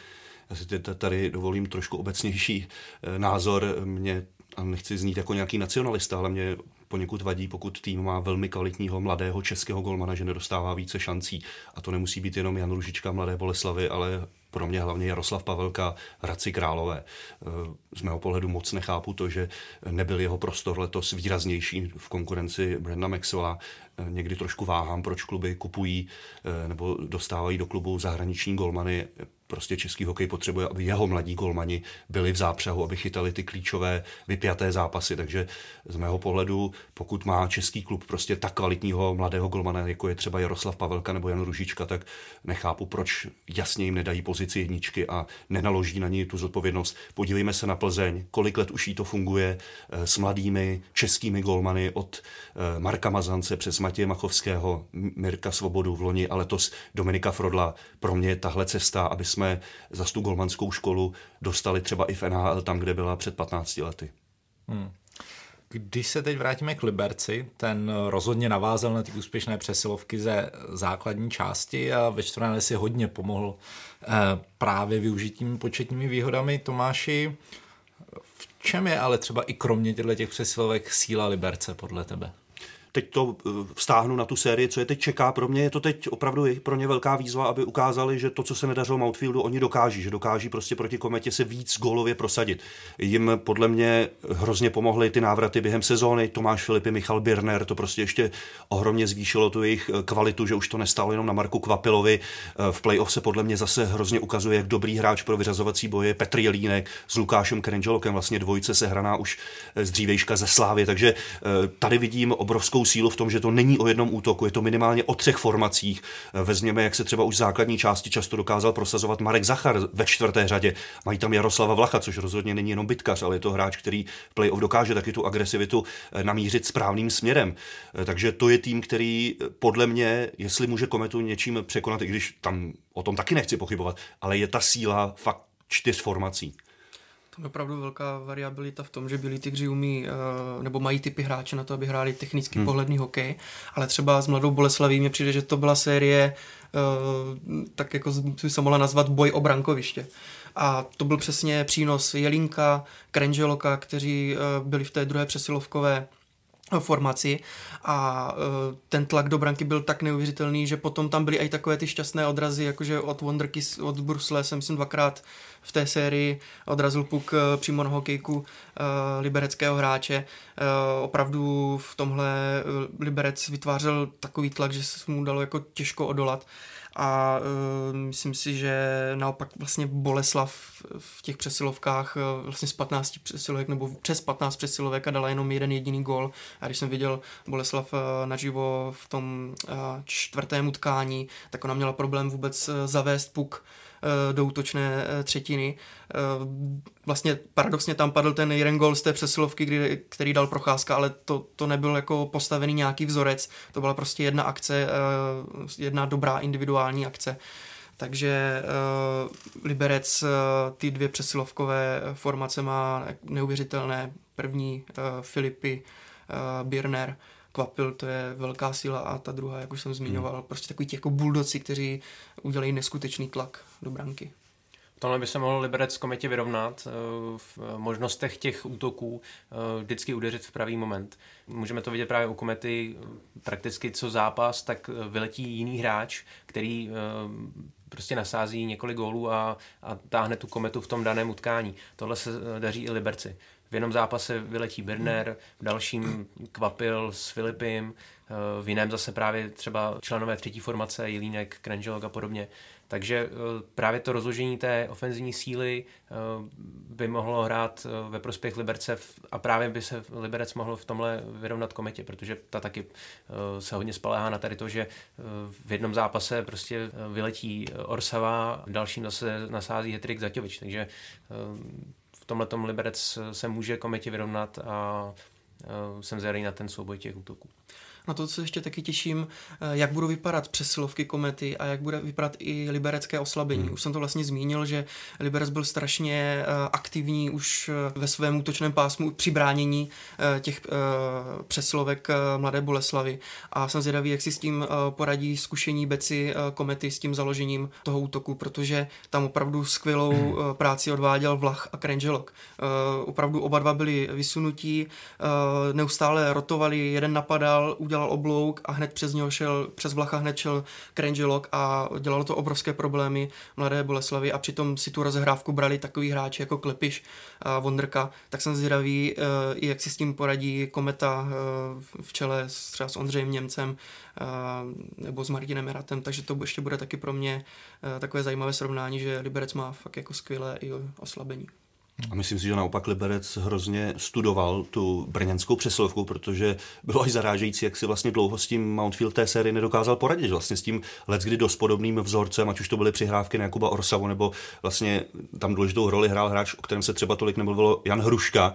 Já si tady dovolím trošku obecnější eh, názor. Mě, a nechci znít jako nějaký nacionalista, ale mě poněkud vadí, pokud tým má velmi kvalitního mladého českého golmana, že nedostává více šancí. A to nemusí být jenom Jan Ružička, mladé Boleslavy, ale pro mě hlavně Jaroslav Pavelka, Hradci Králové. Eh, z mého pohledu moc nechápu to, že nebyl jeho prostor letos výraznější v konkurenci Brenda Maxwella. Eh, někdy trošku váhám, proč kluby kupují nebo dostávají do klubu zahraniční golmany prostě český hokej potřebuje, aby jeho mladí golmani byli v zápřehu, aby chytali ty klíčové vypjaté zápasy. Takže z mého pohledu, pokud má český klub prostě tak kvalitního mladého golmana, jako je třeba Jaroslav Pavelka nebo Jan Ružička, tak nechápu, proč jasně jim nedají pozici jedničky a nenaloží na ní tu zodpovědnost. Podívejme se na Plzeň, kolik let už jí to funguje eh, s mladými českými golmany od eh, Marka Mazance přes Matěje Machovského, Mirka Svobodu v loni a letos Dominika Frodla. Pro mě tahle cesta, aby jsme jsme za tu golmanskou školu dostali třeba i v NHL tam, kde byla před 15 lety. Hmm. Když se teď vrátíme k Liberci, ten rozhodně navázal na ty úspěšné přesilovky ze základní části a ve čtvrtfinále si hodně pomohl eh, právě využitím početními výhodami Tomáši. V čem je ale třeba i kromě těchto těch přesilovek síla Liberce podle tebe? Teď to eh, vztáhnu na tu sérii, co je teď čeká. Pro mě je to teď opravdu pro ně velká výzva, aby ukázali, že to, co se nedařilo Mountfieldu, oni dokáží, že dokáží prostě proti kometě se víc golově prosadit. Jim podle mě hrozně pomohly ty návraty během sezóny. Tomáš Filipy, Michal Birner, to prostě ještě ohromně zvýšilo tu jejich eh, kvalitu, že už to nestálo jenom na Marku Kvapilovi. Eh, v playoff se podle mě zase hrozně ukazuje, jak dobrý hráč pro vyřazovací boje Petr Jelínek s Lukášem Krenželokem, vlastně dvojice se hraná už z dřívejška ze Slávy. Takže tady vidím obrovskou obrovskou sílu v tom, že to není o jednom útoku, je to minimálně o třech formacích. Vezměme, jak se třeba už v základní části často dokázal prosazovat Marek Zachar ve čtvrté řadě. Mají tam Jaroslava Vlacha, což rozhodně není jenom bytkař, ale je to hráč, který playoff dokáže taky tu agresivitu eh, namířit správným směrem. Eh, takže to je tým, který eh, podle mě, jestli může kometu něčím překonat, i když tam o tom taky nechci pochybovat, ale je ta síla fakt čtyř formací opravdu velká variabilita v tom, že byli tygři umí, uh, nebo mají typy hráče na to, aby hráli technicky hmm. pohledný hokej, ale třeba s Mladou Boleslaví mě přijde, že to byla série, uh, tak jako by se mohla nazvat boj o brankoviště. A to byl přesně přínos Jelínka, Krenželoka, kteří uh, byli v té druhé přesilovkové formaci a uh, ten tlak do branky byl tak neuvěřitelný, že potom tam byly i takové ty šťastné odrazy, jakože od Wonderkis, od Brusle jsem myslím dvakrát v té sérii odrazil puk uh, přímo na hokejku uh, libereckého hráče. Opravdu v tomhle Liberec vytvářel takový tlak, že se mu dalo jako těžko odolat. A uh, myslím si, že naopak vlastně Boleslav v těch přesilovkách uh, vlastně z 15 přesilovek nebo přes 15 přesilovek a dala jenom jeden jediný gol. A když jsem viděl Boleslav uh, naživo v tom uh, čtvrtém utkání, tak ona měla problém vůbec uh, zavést puk Eh, do útočné eh, třetiny. Eh, vlastně paradoxně tam padl ten jeden gol z té přesilovky, kdy, který dal Procházka, ale to, to nebyl jako postavený nějaký vzorec, to byla prostě jedna akce, jedna dobrá individuální akce. Takže Liberec ty dvě přesilovkové formace má neuvěřitelné. První Filipy, Birner, Kvapil, to je velká síla a ta druhá, jak už jsem zmiňoval, hmm. prostě takový ti jako buldoci, kteří udělají neskutečný tlak do branky. Tohle by se mohl Liberec kometě vyrovnat eh, v možnostech těch útoků eh, vždycky udeřit v pravý moment. Můžeme to vidět právě u komety prakticky co zápas, tak eh, vyletí jiný hráč, který prostě nasází několik gólů a, a táhne tu kometu v tom daném utkání. Tohle se daří i Liberci. V jednom zápase vyletí Birner, v dalším Kvapil s Filipem, v jiném zase právě třeba členové třetí formace, Jelínek, Krenželok a podobně. Takže eh, právě to rozložení té ofenzivní síly eh, by mohlo hrát eh, ve prospěch Liberce a právě by se Liberec mohl v tomhle vyrovnat kometě, protože ta taky se hodně spaléhá na tady to, že v jednom zápase prostě vyletí Orsava, v dalším zase nasází Hetrik Zaťovič, takže tomhle Liberec se může kometě vyrovnat a jsem zvědavý na ten souboj těch útoků na to se ještě taky těším, eh, jak budou vypadat přesilovky komety a jak bude vypadat i liberecké oslabení. Hmm. Už jsem to vlastně zmínil, že Liberec byl strašně eh, aktivní už eh, ve svém útočném pásmu při bránění těch přesilovek Mladé Boleslavy a jsem zvědavý, jak si s tím poradí zkušení beci komety s tím založením toho útoku, protože tam opravdu skvělou hmm. práci odváděl Vlach a Krenželok. Opravdu oba dva byli vysunutí, neustále rotovali, jeden napadal, udělal udělal oblouk a hned přes něho šel, přes Vlacha hned šel Krangelok a dělalo to obrovské problémy Mladé Boleslavy a přitom si tu rozehrávku brali takový hráči jako Klepiš a Vondrka, tak jsem zvědavý, eh, jak si s tím poradí Kometa eh, v čele s, třeba s Ondřejem Němcem eh, nebo s Martinem Eratem, takže to ještě bude taky pro mě takové zajímavé srovnání, že Liberec má fakt jako skvělé i oslabení. A myslím si, že naopak Liberec hrozně studoval tu brněnskou přesilovku, protože bylo až zarážející, jak si vlastně dlouho s tím Mountfield té série nedokázal poradit. Vlastně s tím let, kdy dost podobným vzorcem, ať už to byly přihrávky na Jakuba Orsavu, nebo vlastně tam důležitou roli hrál hráč, o kterém se třeba tolik nemluvilo, Jan Hruška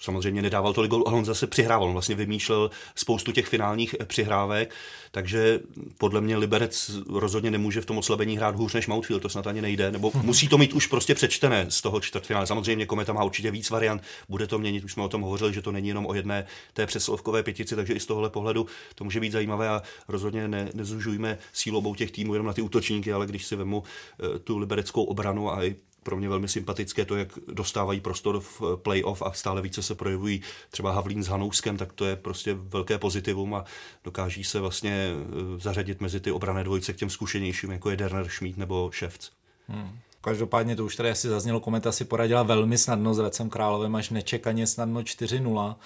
samozřejmě nedával tolik gólů, ale on zase přihrával. On vlastně vymýšlel spoustu těch finálních eh, přihrávek, takže podle mě Liberec rozhodně nemůže v tom oslabení hrát hůř než Mountfield, to snad ani nejde, nebo <laughs> musí to mít už prostě přečtené z toho čtvrtfinále. Samozřejmě Kometa má určitě víc variant, bude to měnit, už jsme o tom hovořili, že to není jenom o jedné té přeslovkové pětici, takže i z tohohle pohledu to může být zajímavé a rozhodně ne, nezužujme sílu obou těch týmů jenom na ty útočníky, ale když si vemu eh, tu libereckou obranu a i pro mě velmi sympatické to, jak dostávají prostor v playoff a stále více se projevují třeba Havlín s Hanouskem, tak to je prostě velké pozitivum a dokáží se vlastně eh, zařadit mezi ty obrané dvojice k těm zkušenějším, jako je Derner, Schmidt nebo Ševc. Hmm. Každopádně to už tady asi zaznělo, kometa si poradila velmi snadno s Hradcem Královem, až nečekaně snadno 4-0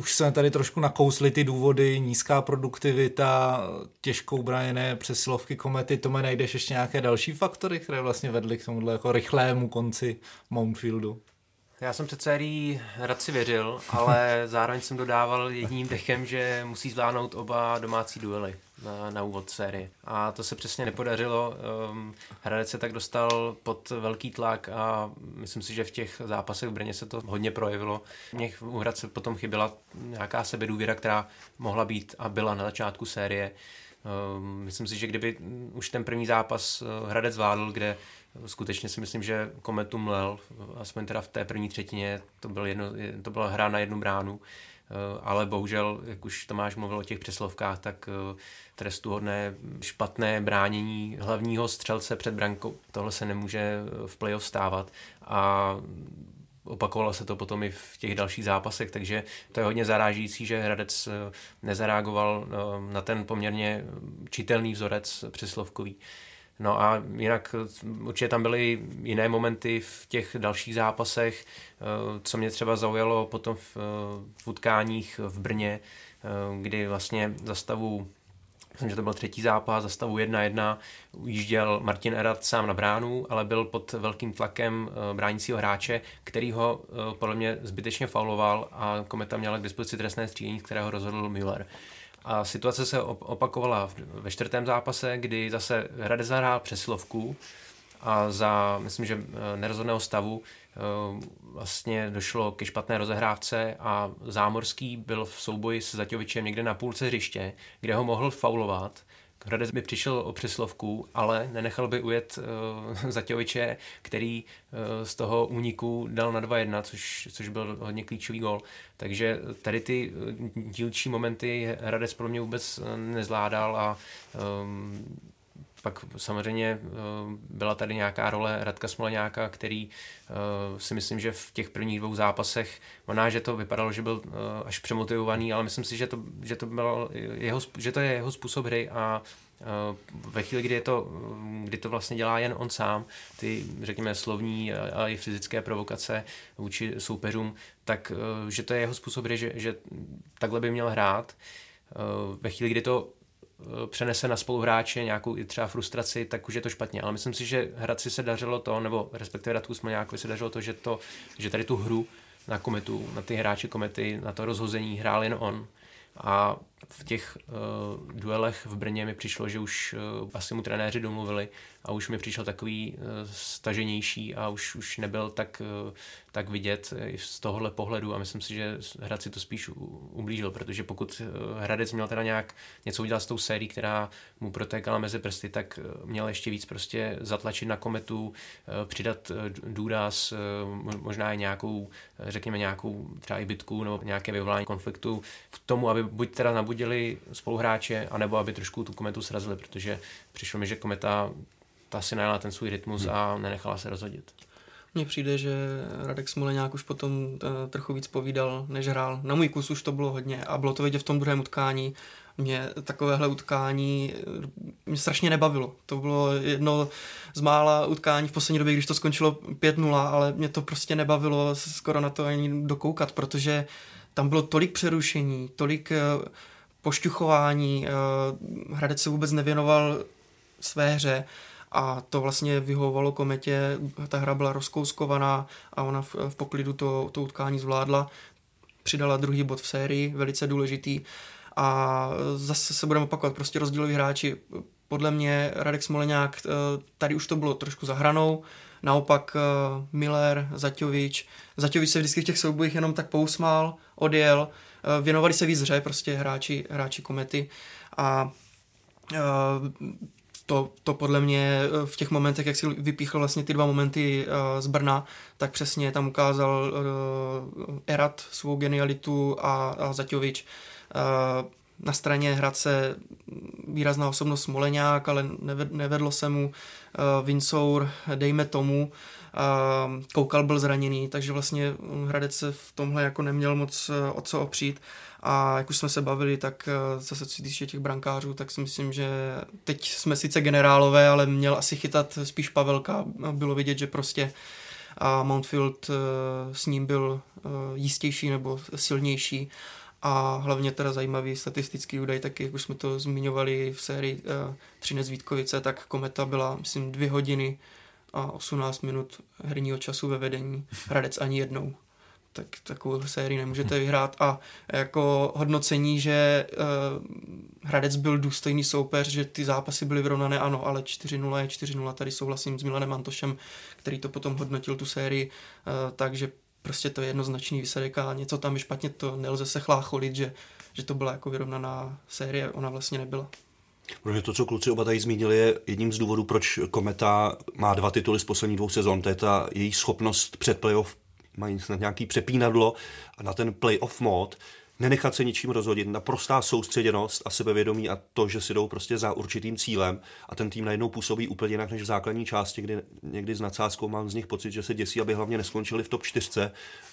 už jsme tady trošku nakousli ty důvody, nízká produktivita, těžkou braněné přesilovky komety, to najdeš ještě nějaké další faktory, které vlastně vedly k tomuhle jako rychlému konci Mountfieldu? Já jsem před sérií Radci věřil, ale <laughs> zároveň jsem dodával jedním dechem, že musí zvládnout oba domácí duely na, na úvod série. A to se přesně nepodařilo. Um, Hradec se tak dostal pod velký tlak a myslím si, že v těch zápasech v Brně se to hodně projevilo. Mě u Hradce potom chyběla nějaká sebedůvěra, která mohla být a byla na začátku série. Um, myslím si, že kdyby už ten první zápas uh, Hradec zvládl, kde skutečně si myslím, že Kometu mlel, aspoň teda v té první třetině, to, byl jedno, to byla hra na jednu bránu, Eh, ale bohužel, jak už Tomáš mluvil o těch přeslovkách, tak eh, trestuhodné špatné bránění hlavního střelce před brankou, tohle se nemůže v playoff stávat a opakovalo se to potom i v těch dalších zápasech, takže to je hodně zarážící, že Hradec eh, nezareagoval na ten poměrně čitelný vzorec přeslovkový. No a jinak určitě tam byly jiné momenty v těch dalších zápasech, eh, co mě třeba zaujalo potom v, v utkáních v Brně, eh, kdy vlastně za stavu myslím, že to byl třetí zápas, za stavu 1-1 ujížděl Martin Erat sám na bránu, ale byl pod velkým tlakem eh, bránícího hráče, který ho eh, podle mě zbytečně fauloval a Kometa měla k dispozici trestné střílení, kterého rozhodl Müller. A situace se opakovala ve čtvrtém zápase, kdy zase Hradec zahrál přesilovku a za, myslím, že eh, nerozhodného stavu vlastně došlo ke špatné rozehrávce a Zámorský byl v souboji s Zaťovičem někde na půlce hřiště, kde ho mohl faulovat. Hradec by přišel o přeslovku, ale nenechal by ujet <laughs> uh, Zaťoviče, který uh, z toho úniku dal na 2-1, což, což byl hodně klíčový gol. Takže tady ty dílčí momenty Hradec pro mě vůbec nezvládal a um, pak samozřejmě eh, byla tady nějaká role Radka Smoleňáka, který eh, si myslím, že v těch prvních dvou zápasech, možná, že to vypadalo, že byl eh, až přemotivovaný, ale myslím si, že to, že to, bylo jeho, že to je jeho způsob hry a ve chvíli, kdy, je to, kdy to vlastně dělá jen on sám, ty, řekněme, slovní a i fyzické provokace vůči soupeřům, tak že to je jeho způsob hry, že, že takhle by měl hrát. Ve chvíli, kdy to přenese na spoluhráče nějakou i třeba frustraci, tak už je to špatně. Ale myslím si, že Hradci se dařilo to, nebo respektive Radku Smoljňákovi se dařilo to, že, to, že tady tu hru na kometu, na ty hráči komety, na to rozhození hrál jen on. A v těch uh, duelech v Brně mi přišlo, že už uh, asi mu trenéři domluvili a už mi přišel takový uh, staženější a už, už nebyl tak, uh, tak vidět z tohohle pohledu a myslím si, že Hradci to spíš ublížil, protože pokud Hradec měl teda nějak něco udělat s tou sérií, která mu protékala mezi prsty, tak měl ještě víc prostě zatlačit na kometu, uh, přidat uh, důraz, uh, možná i nějakou, řekněme nějakou třeba i bitku nebo nějaké vyvolání konfliktu k tomu, aby buď teda nabudil nahradili spoluhráče, anebo aby trošku tu kometu srazili, protože přišlo mi, že kometa ta si najela ten svůj rytmus hmm. a nenechala se rozhodit. Mně přijde, že Radek Smoleňák už potom uh, trochu víc povídal, než hrál. Na můj kus už to bylo hodně a bylo to vidět v tom druhém utkání. Mě takovéhle utkání eh, mě strašně nebavilo. To bylo jedno z mála utkání v poslední době, když to skončilo 5-0, ale mě to prostě nebavilo skoro na to ani dokoukat, protože tam bylo tolik přerušení, tolik uh, pošťuchování, eh, Hradec se vůbec nevěnoval své hře a to vlastně vyhovovalo kometě, ta hra byla rozkouskovaná a ona v, poklidu to, to utkání zvládla, přidala druhý bod v sérii, velice důležitý. A zase se budeme opakovat, prostě rozdíloví hráči, podle mě Radek Smoleňák, eh, tady už to bylo trošku za hranou, naopak eh, Miller, Zaťovič, Zaťovič se vždycky v těch soubojích jenom tak pousmál, odjel, Eh, věnovali se víc hře, prostě hráči, hráči komety. A eh, to, to podle mě v těch momentech, jak si vypíchl vlastně ty dva momenty z Brna, tak přesně tam ukázal Erat svou genialitu a, a Zaťovič. Na straně Hradce výrazná osobnost Smoleňák, ale nevedlo se mu Vincour, dejme tomu, a Koukal byl zraněný, takže vlastně Hradec se v tomhle jako neměl moc eh, o co opřít. A jak už jsme se bavili, tak eh, zase co týče těch brankářů, tak si myslím, že teď jsme sice generálové, ale měl asi chytat spíš Pavelka. Bylo vidět, že prostě a Mountfield eh, s ním byl jistější nebo silnější a hlavně teda zajímavý statistický údaj, taky jak už jsme to zmiňovali v sérii Třinec Vítkovice, tak Kometa byla, myslím, dvě hodiny a 18 minut herního času ve vedení. Hradec ani jednou. Tak takovou sérii nemůžete vyhrát. A jako hodnocení, že uh, Hradec byl důstojný soupeř, že ty zápasy byly vyrovnané, ano, ale 4-0 je 4-0. Tady souhlasím s Milanem Antošem, který to potom hodnotil tu sérii, uh, takže prostě to je jednoznačný výsledek a něco tam je špatně, to nelze se chlácholit, že, že to byla jako vyrovnaná série, ona vlastně nebyla. Protože to, co kluci oba tady zmínili, je jedním z důvodů, proč Kometa má dva tituly z posledních dvou sezon. To je ta její schopnost před playoff, mají snad nějaký přepínadlo a na ten playoff mod nenechat se ničím rozhodit, naprostá soustředěnost a sebevědomí a to, že si jdou prostě za určitým cílem a ten tým najednou působí úplně jinak než v základní části, kdy někdy s nadsázkou mám z nich pocit, že se děsí, aby hlavně neskončili v top 4,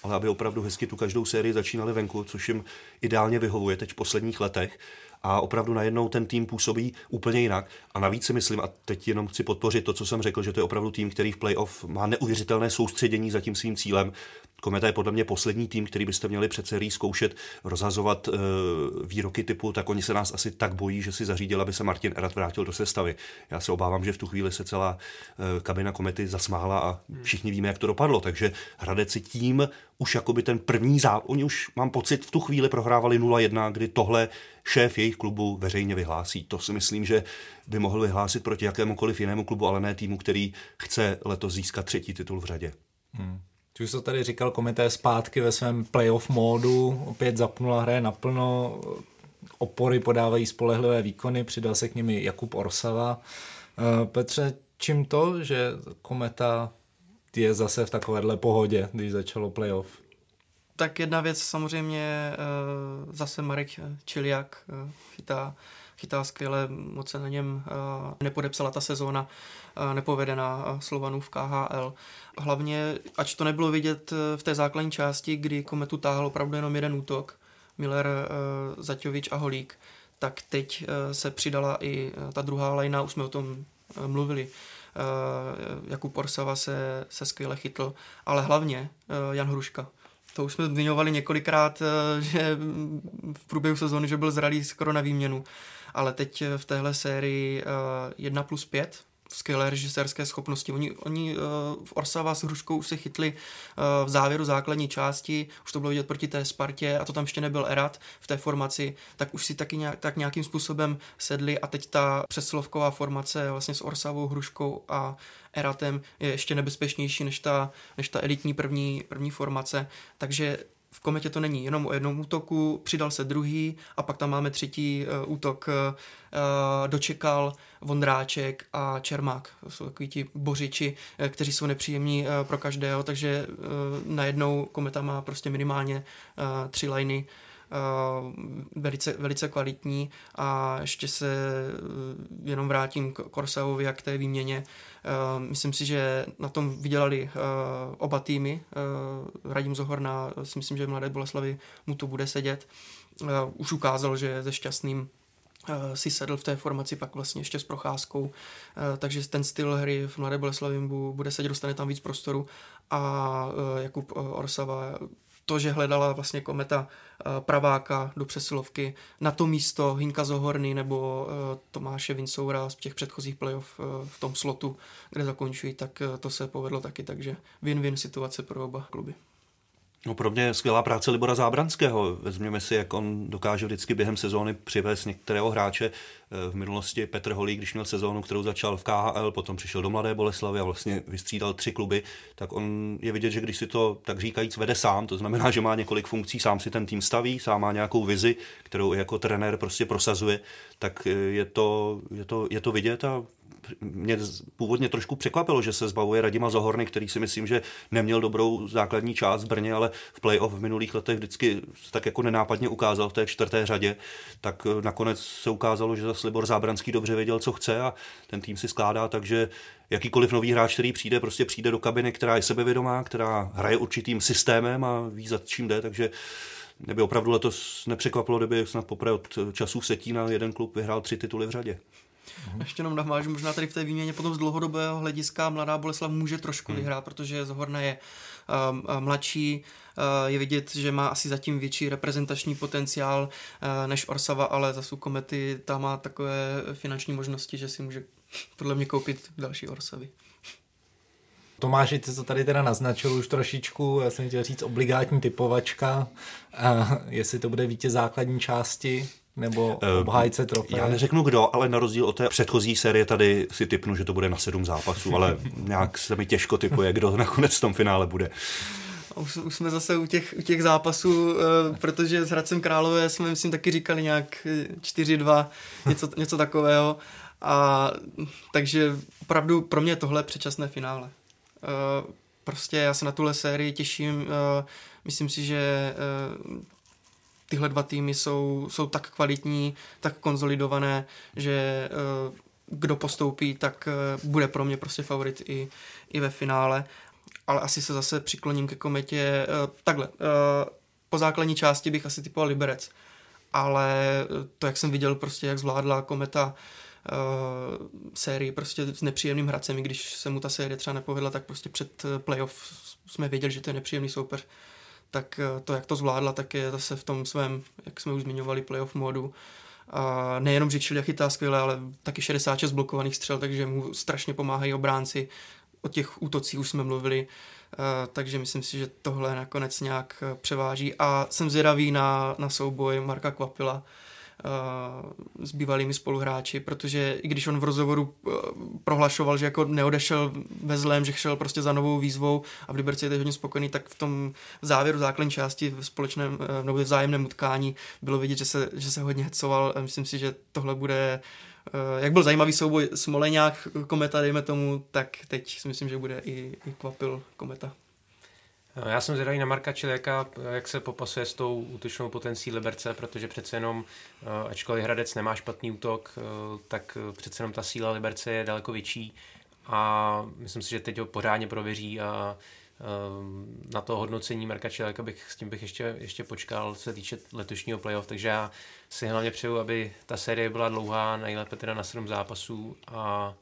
ale aby opravdu hezky tu každou sérii začínali venku, což jim ideálně vyhovuje teď v posledních letech a opravdu najednou ten tým působí úplně jinak. A navíc si myslím, a teď jenom chci podpořit to, co jsem řekl, že to je opravdu tým, který v playoff má neuvěřitelné soustředění za tím svým cílem. Kometa je podle mě poslední tým, který byste měli před sérií zkoušet rozhazovat e, výroky typu, tak oni se nás asi tak bojí, že si zařídil, aby se Martin Erat vrátil do sestavy. Já se obávám, že v tu chvíli se celá e, kabina Komety zasmála a všichni víme, jak to dopadlo. Takže Hradec si tím už jakoby ten první zá... Oni už, mám pocit, v tu chvíli prohrávali 0-1, kdy tohle šéf jejich klubu veřejně vyhlásí. To si myslím, že by mohl vyhlásit proti jakémukoliv jinému klubu, ale ne týmu, který chce letos získat třetí titul v řadě. Hmm. Už to tady říkal, komité zpátky ve svém playoff módu, opět zapnula hraje naplno, opory podávají spolehlivé výkony, přidal se k nimi Jakub Orsava. Eh, Petře, čím to, že kometa je zase v takovéhle pohodě, když začalo playoff? Tak jedna věc samozřejmě eh, zase Marek Čiliak eh, chytá, chytá skvěle, moc se na něm nepodepsala ta sezóna nepovedená Slovanů v KHL. Hlavně, ač to nebylo vidět eh, v té základní části, kdy Kometu táhl opravdu jenom jeden útok, Miller, eh, Zaťovič a Holík, tak teď eh, se přidala i ta druhá lajna, už jsme o tom mluvili. Jakub Orsava se, se skvěle chytl, ale hlavně Jan Hruška. To už jsme zmiňovali několikrát, že v průběhu sezóny, že byl zralý skoro na výměnu. Ale teď v téhle sérii 1 plus 5 skvělé režisérské schopnosti. Oni, oni uh, v Orsava s Hruškou už se chytli uh, v závěru základní části, už to bylo vidět proti té Spartě a to tam ještě nebyl Erat v té formaci, tak už si taky nějak, tak nějakým způsobem sedli a teď ta přeslovková formace vlastně s Orsavou, Hruškou a Eratem je ještě nebezpečnější než ta, než ta elitní první, první formace, takže v kometě to není jenom o jednom útoku, přidal se druhý a pak tam máme třetí uh, útok. Uh, dočekal Vondráček a Čermák. To jsou takový ti bořiči, uh, kteří jsou nepříjemní uh, pro každého, takže uh, najednou kometa má prostě minimálně uh, tři liny Uh, velice, velice kvalitní a ještě se uh, jenom vrátím k Korsavovi a k té výměně. Uh, myslím si, že na tom vydělali oba týmy. Radim Zohorna si myslím, že Mladé Boleslavi mu to bude sedět. Už ukázal, že ze šťastným si sedl v té formaci pak vlastně ještě s procházkou, takže ten styl hry v Mladé Boleslavi bude sedět, dostane tam víc prostoru a Jakub Orsava to, že hledala vlastně kometa eh, praváka do přesilovky na to místo Hinka Zohorny nebo eh, Tomáše Vinsoura z těch předchozích playoff eh, v tom slotu, kde zakončují, tak to se povedlo taky, takže win-win situace pro oba kluby. No pro mě skvělá práce Libora Zábranského. Vezměme si, jak on dokáže vždycky během sezóny přivést některého hráče. V minulosti Petr Holík, když měl sezónu, kterou začal v KHL, potom přišel do Mladé Boleslavy a vlastně vystřídal tři kluby, tak on je vidět, že když si to tak říkajíc vede sám, to znamená, že má několik funkcí, sám si ten tým staví, sám má nějakou vizi, kterou jako trenér prostě prosazuje, tak eh, je to, je to, je to vidět a mě původně trošku překvapilo, že se zbavuje Radima Zohorny, který si myslím, že neměl dobrou základní část v Brně, ale v playoff v minulých letech vždycky tak jako nenápadně ukázal v té čtvrté řadě, tak eh, nakonec se ukázalo, že Libor Zábranský dobře věděl, co chce a ten tým si skládá, takže jakýkoliv nový hráč, který přijde, prostě přijde do kabiny, která je sebevědomá, která hraje určitým systémem a ví, za čím jde, takže mě by opravdu letos nepřekvapilo, kdyby snad poprvé od časů Setína jeden klub vyhrál tři tituly v řadě. Mm-hmm. Ještě jenom navážu, možná tady v té výměně potom z dlouhodobého hlediska Mladá Boleslav může trošku mm. vyhrát, protože Zohorna je uh, uh, mladší, uh, je vidět, že má asi zatím větší reprezentační potenciál uh, než Orsava, ale zase u Komety ta má takové finanční možnosti, že si může podle mě koupit další Orsavy. Tomáši, ty to tady teda naznačil už trošičku, já jsem chtěl říct obligátní typovačka, uh, jestli to bude vítěz základní části, nebo eh, obhájce trofeje? Já neřeknu kdo, ale na rozdíl od té předchozí série tady si typnu, že to bude na sedm zápasů, ale nějak se mi těžko typuje, kdo nakonec v tom finále bude. Už, už jsme zase u těch, u těch zápasů, uh, protože s Hradcem Králové jsme, myslím, taky říkali nějak 4-2, něco, něco takového. A takže opravdu pro mě tohle je předčasné finále. Prostě já se na tuhle sérii těším. Myslím si, že tyhle dva týmy jsou, jsou tak kvalitní, tak konzolidované, že uh, kdo postoupí, tak uh, bude pro mě prostě favorit i, i ve finále. Ale asi se zase přikloním ke kometě. Uh, takhle, po základní části bych asi typoval Liberec. Ale to, jak jsem viděl prostě, jak zvládla kometa sérii prostě s nepříjemným hracem, když se mu ta série třeba nepovedla, tak prostě před playoff jsme věděli, že to je nepříjemný soupeř tak to, jak to zvládla, tak je zase v tom svém, jak jsme už zmiňovali, playoff modu. A nejenom, že Chile chytá skvěle, ale taky 66 blokovaných střel, takže mu strašně pomáhají obránci. O těch útocích už jsme mluvili, takže myslím si, že tohle nakonec nějak převáží. A jsem zvědavý na, na souboj Marka Kvapila, s bývalými spoluhráči, protože i když on v rozhovoru prohlašoval, že jako neodešel ve zlém, že šel prostě za novou výzvou a v Liberci je teď hodně spokojený, tak v tom závěru základní části v společném nebo vzájemném utkání bylo vidět, že se, že se hodně hecoval. Myslím si, že tohle bude jak byl zajímavý souboj Smoleňák kometa, dejme tomu, tak teď si myslím, že bude i, i kvapil kometa. Já jsem zvědavý na Marka Čiléka, jak se popasuje s tou útočnou potencí Liberce, protože přece jenom, eh, ačkoliv Hradec nemá špatný útok, eh, tak přece jenom ta síla Liberce je daleko větší a myslím si, že teď ho pořádně prověří a eh, na to hodnocení Marka Čiléka bych, s tím bych ještě, ještě počkal, se týče letošního playoff, takže já si hlavně přeju, aby ta série byla dlouhá, nejlépe teda na 7 zápasů a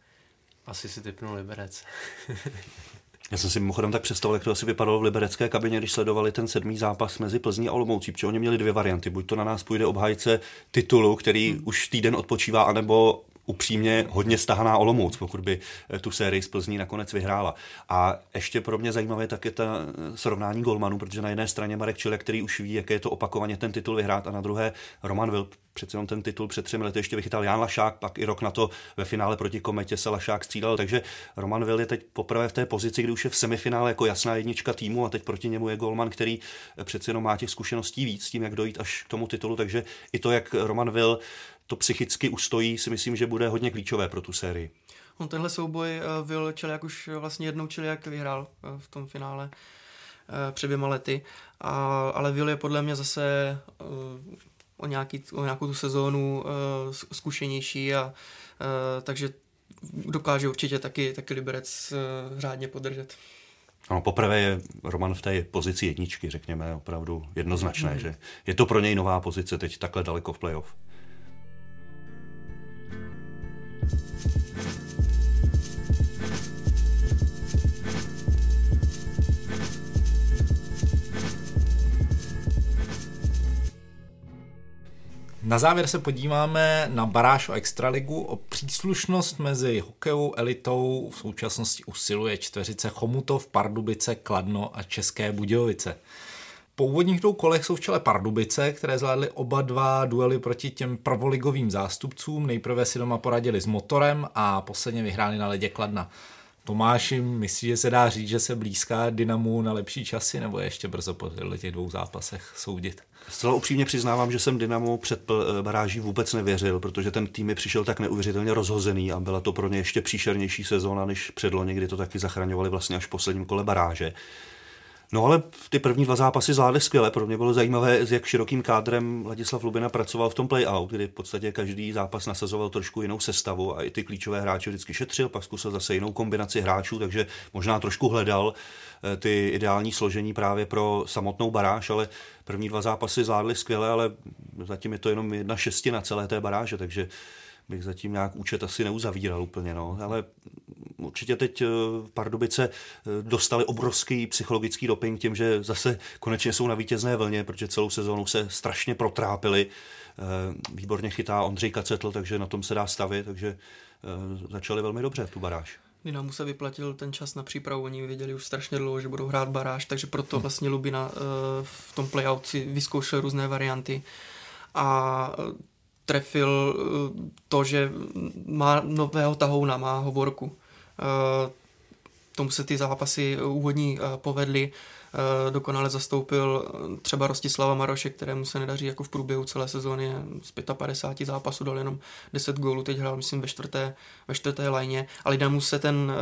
asi si typnu Liberec. <laughs> Já jsem si mimochodem tak představil, jak to asi vypadalo v liberecké kabině, když sledovali ten sedmý zápas mezi Plzní a Olomoucí, protože oni měli dvě varianty. Buď to na nás půjde obhájce titulu, který hmm. už týden odpočívá, anebo upřímně hodně stahaná Olomouc, pokud by eh, tu sérii z Plzní nakonec vyhrála. A ještě pro mě zajímavé tak je ta eh, srovnání golmanů, protože na jedné straně Marek Čile, který už ví, jaké je to opakovaně ten titul vyhrát, a na druhé Roman Vil, přece on ten titul před třemi lety ještě vychytal Jan Lašák, pak i rok na to ve finále proti Kometě se Lašák střídal, takže Roman Vil je teď poprvé v té pozici, kdy už je v semifinále jako jasná jednička týmu a teď proti němu je golman, který eh, přece jenom má těch zkušeností víc s tím, jak dojít až k tomu titulu, takže i to, jak Roman Vil to psychicky ustojí, si myslím, že bude hodně klíčové pro tu sérii. On tenhle souboj Vil jak už vlastně jednou jak vyhrál eh, v tom finále eh, před dvěma lety, a, ale Vil je podle mě zase eh, o, nějaký, o nějakou tu sezónu zkušenější a takže dokáže určitě taky, taky Liberec řádně podržet. Ano, poprvé je Roman v té pozici jedničky, řekněme, opravdu jednoznačné, mm. že je to pro něj nová pozice teď takhle daleko v playoff. Na závěr se podíváme na baráž o Extraligu. O příslušnost mezi hokejovou elitou v současnosti usiluje čtveřice Chomutov, Pardubice, Kladno a České Budějovice. Po úvodních dvou kolech jsou v čele Pardubice, které zvládly oba dva duely proti těm prvoligovým zástupcům. Nejprve si doma poradili s motorem a posledně vyhráli na ledě Kladna. Tomáši, myslíš, že se dá říct, že se blízká Dynamu na lepší časy, nebo je ještě brzo po těch dvou zápasech soudit? Zcela upřímně přiznávám, že jsem Dynamu před baráží vůbec nevěřil, protože ten tým mi přišel tak neuvěřitelně rozhozený a byla to pro ně ještě příšernější sezóna než předloni, kdy to taky zachraňovali vlastně až v posledním kole baráže. No ale ty první dva zápasy zvládly skvěle. Pro mě bylo zajímavé, s jak širokým kádrem Ladislav Lubina pracoval v tom play-out, kdy v podstatě každý zápas nasazoval trošku jinou sestavu a i ty klíčové hráče vždycky šetřil, pak zkusil zase jinou kombinaci hráčů, takže možná trošku hledal eh, ty ideální složení právě pro samotnou baráž, ale první dva zápasy zvládly skvěle, ale zatím je to jenom jedna šestina celé té baráže, takže bych zatím nějak účet asi neuzavíral úplně, no. ale určitě teď eh, Pardubice eh, dostali obrovský psychologický doping tím, že zase konečně jsou na vítězné vlně, protože celou sezónu se strašně protrápili. Eh, výborně chytá Ondřej Kacetl, takže na tom se dá stavit, takže začali velmi dobře tu baráž. Dynamu se vyplatil ten čas na přípravu, oni věděli už strašně dlouho, že budou hrát baráž, takže proto hm. vlastně Lubina v tom playout si vyzkoušel různé varianty a trefil to, že má nového tahouna, má hovorku. Eh, tomu se ty zápasy úvodní eh, povedly. Eh, dokonale zastoupil třeba Rostislava Maroše, kterému se nedaří jako v průběhu celé sezóny. Z 55 zápasů dal jenom 10 gólů, teď hrál myslím ve čtvrté, ve čtvrté lajně, ale mu se ten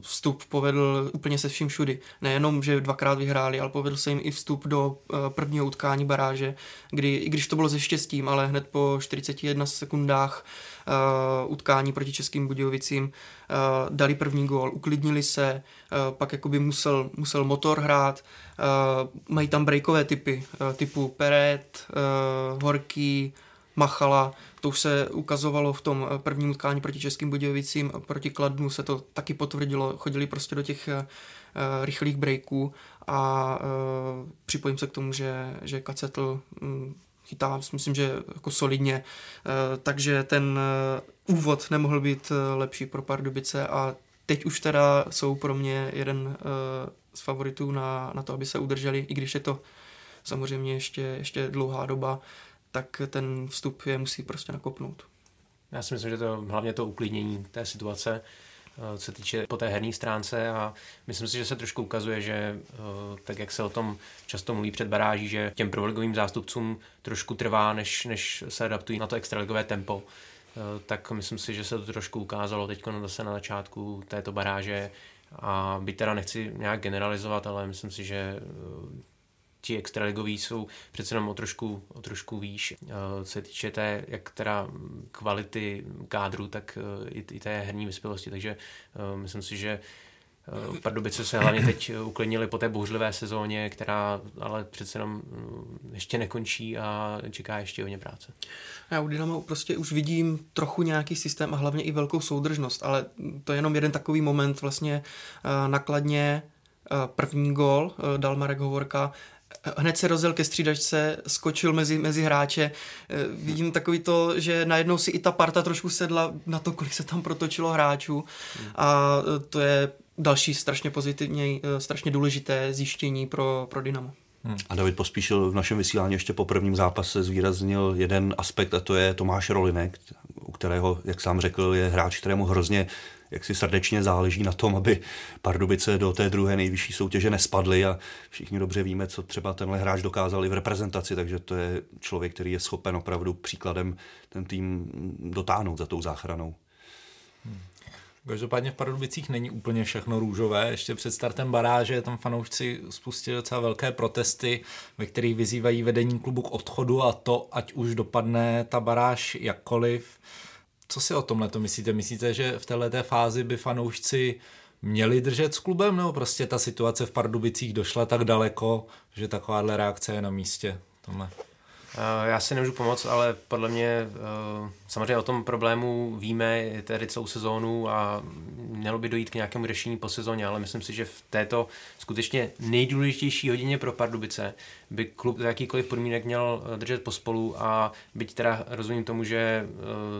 vstup povedl úplně se vším všudy. Nejenom, že dvakrát vyhráli, ale povedl se jim i vstup do prvního utkání baráže, kdy, i když to bylo se štěstím, ale hned po 41 sekundách uh, utkání proti Českým Budějovicím, uh, dali první gól, uklidnili se, uh, pak jakoby musel, musel motor hrát, uh, mají tam breakové typy, uh, typu Peret, uh, Horký, Machala, to už se ukazovalo v tom prvním utkání proti Českým Budějovicím, proti Kladnu se to taky potvrdilo, chodili prostě do těch uh, rychlých breaků. A uh, připojím se k tomu, že, že Kacetl um, chytá, myslím, že jako solidně, uh, takže ten uh, úvod nemohl být uh, lepší pro Pardubice a teď už teda jsou pro mě jeden z favoritů na, na to, aby se udrželi, i když je to samozřejmě ještě, ještě dlouhá doba, tak ten vstup je musí prostě nakopnout. Já si myslím, že to hlavně to uklidnění té situace, eh, co se týče po té herní stránce a myslím si, že se trošku ukazuje, že eh, tak jak se o tom často mluví před baráží, že těm prvoligovým zástupcům trošku trvá, než, než se adaptují na to extraligové tempo, eh, tak myslím si, že se to trošku ukázalo teď zase na začátku této baráže. A byť teda nechci nějak generalizovat, ale myslím si, že ti extraligoví jsou přece jenom o trošku, o trošku výš. Eh, se týče té, jak teda kvality kádru, tak eh, i, i té herní vyspělosti. Takže eh, myslím si, že Pardubice se hlavně teď uklidnili po té bouřlivé sezóně, která ale přece jenom ještě nekončí a čeká ještě hodně práce. Já u Dynamo prostě už vidím trochu nějaký systém a hlavně i velkou soudržnost, ale to je jenom jeden takový moment vlastně nakladně první gol dal Marek Hovorka, hned se rozjel ke střídačce, skočil mezi, mezi hráče. Eh, vidím takový to, že najednou si i ta parta trošku sedla na to, kolik se tam protočilo hráčů a eh, to je další strašně pozitivně, eh, strašně důležité zjištění pro, pro Dynamo. Hmm. A David Pospíšil v našem vysílání ještě po prvním zápase zvýraznil jeden aspekt a to je Tomáš Rolinek, u kterého, jak sám řekl, je hráč, kterému hrozně jak si srdečně záleží na tom, aby Pardubice do té druhé nejvyšší soutěže nespadly a všichni dobře víme, co třeba tenhle hráč dokázal i v reprezentaci, takže to je člověk, který je schopen opravdu příkladem ten tým dotáhnout za tou záchranou. Hmm. Každopádně v Pardubicích není úplně všechno růžové. Ještě před startem baráže tam fanoušci spustili docela velké protesty, ve kterých vyzývají vedení klubu k odchodu a to, ať už dopadne ta baráž jakkoliv. Co si o tomhle to myslíte? Myslíte, že v této fázi by fanoušci měli držet s klubem, nebo prostě ta situace v Pardubicích došla tak daleko, že takováhle reakce je na místě? Tomhle. Eh, já si nemůžu pomoct, ale podle mě eh, samozřejmě o tom problému víme tedy celou sezónu a mělo by dojít k nějakému řešení po sezóně, ale myslím si, že v této skutečně nejdůležitější hodině pro Pardubice by klub za jakýkoliv podmínek měl eh, držet pospolu a byť teda rozumím tomu, že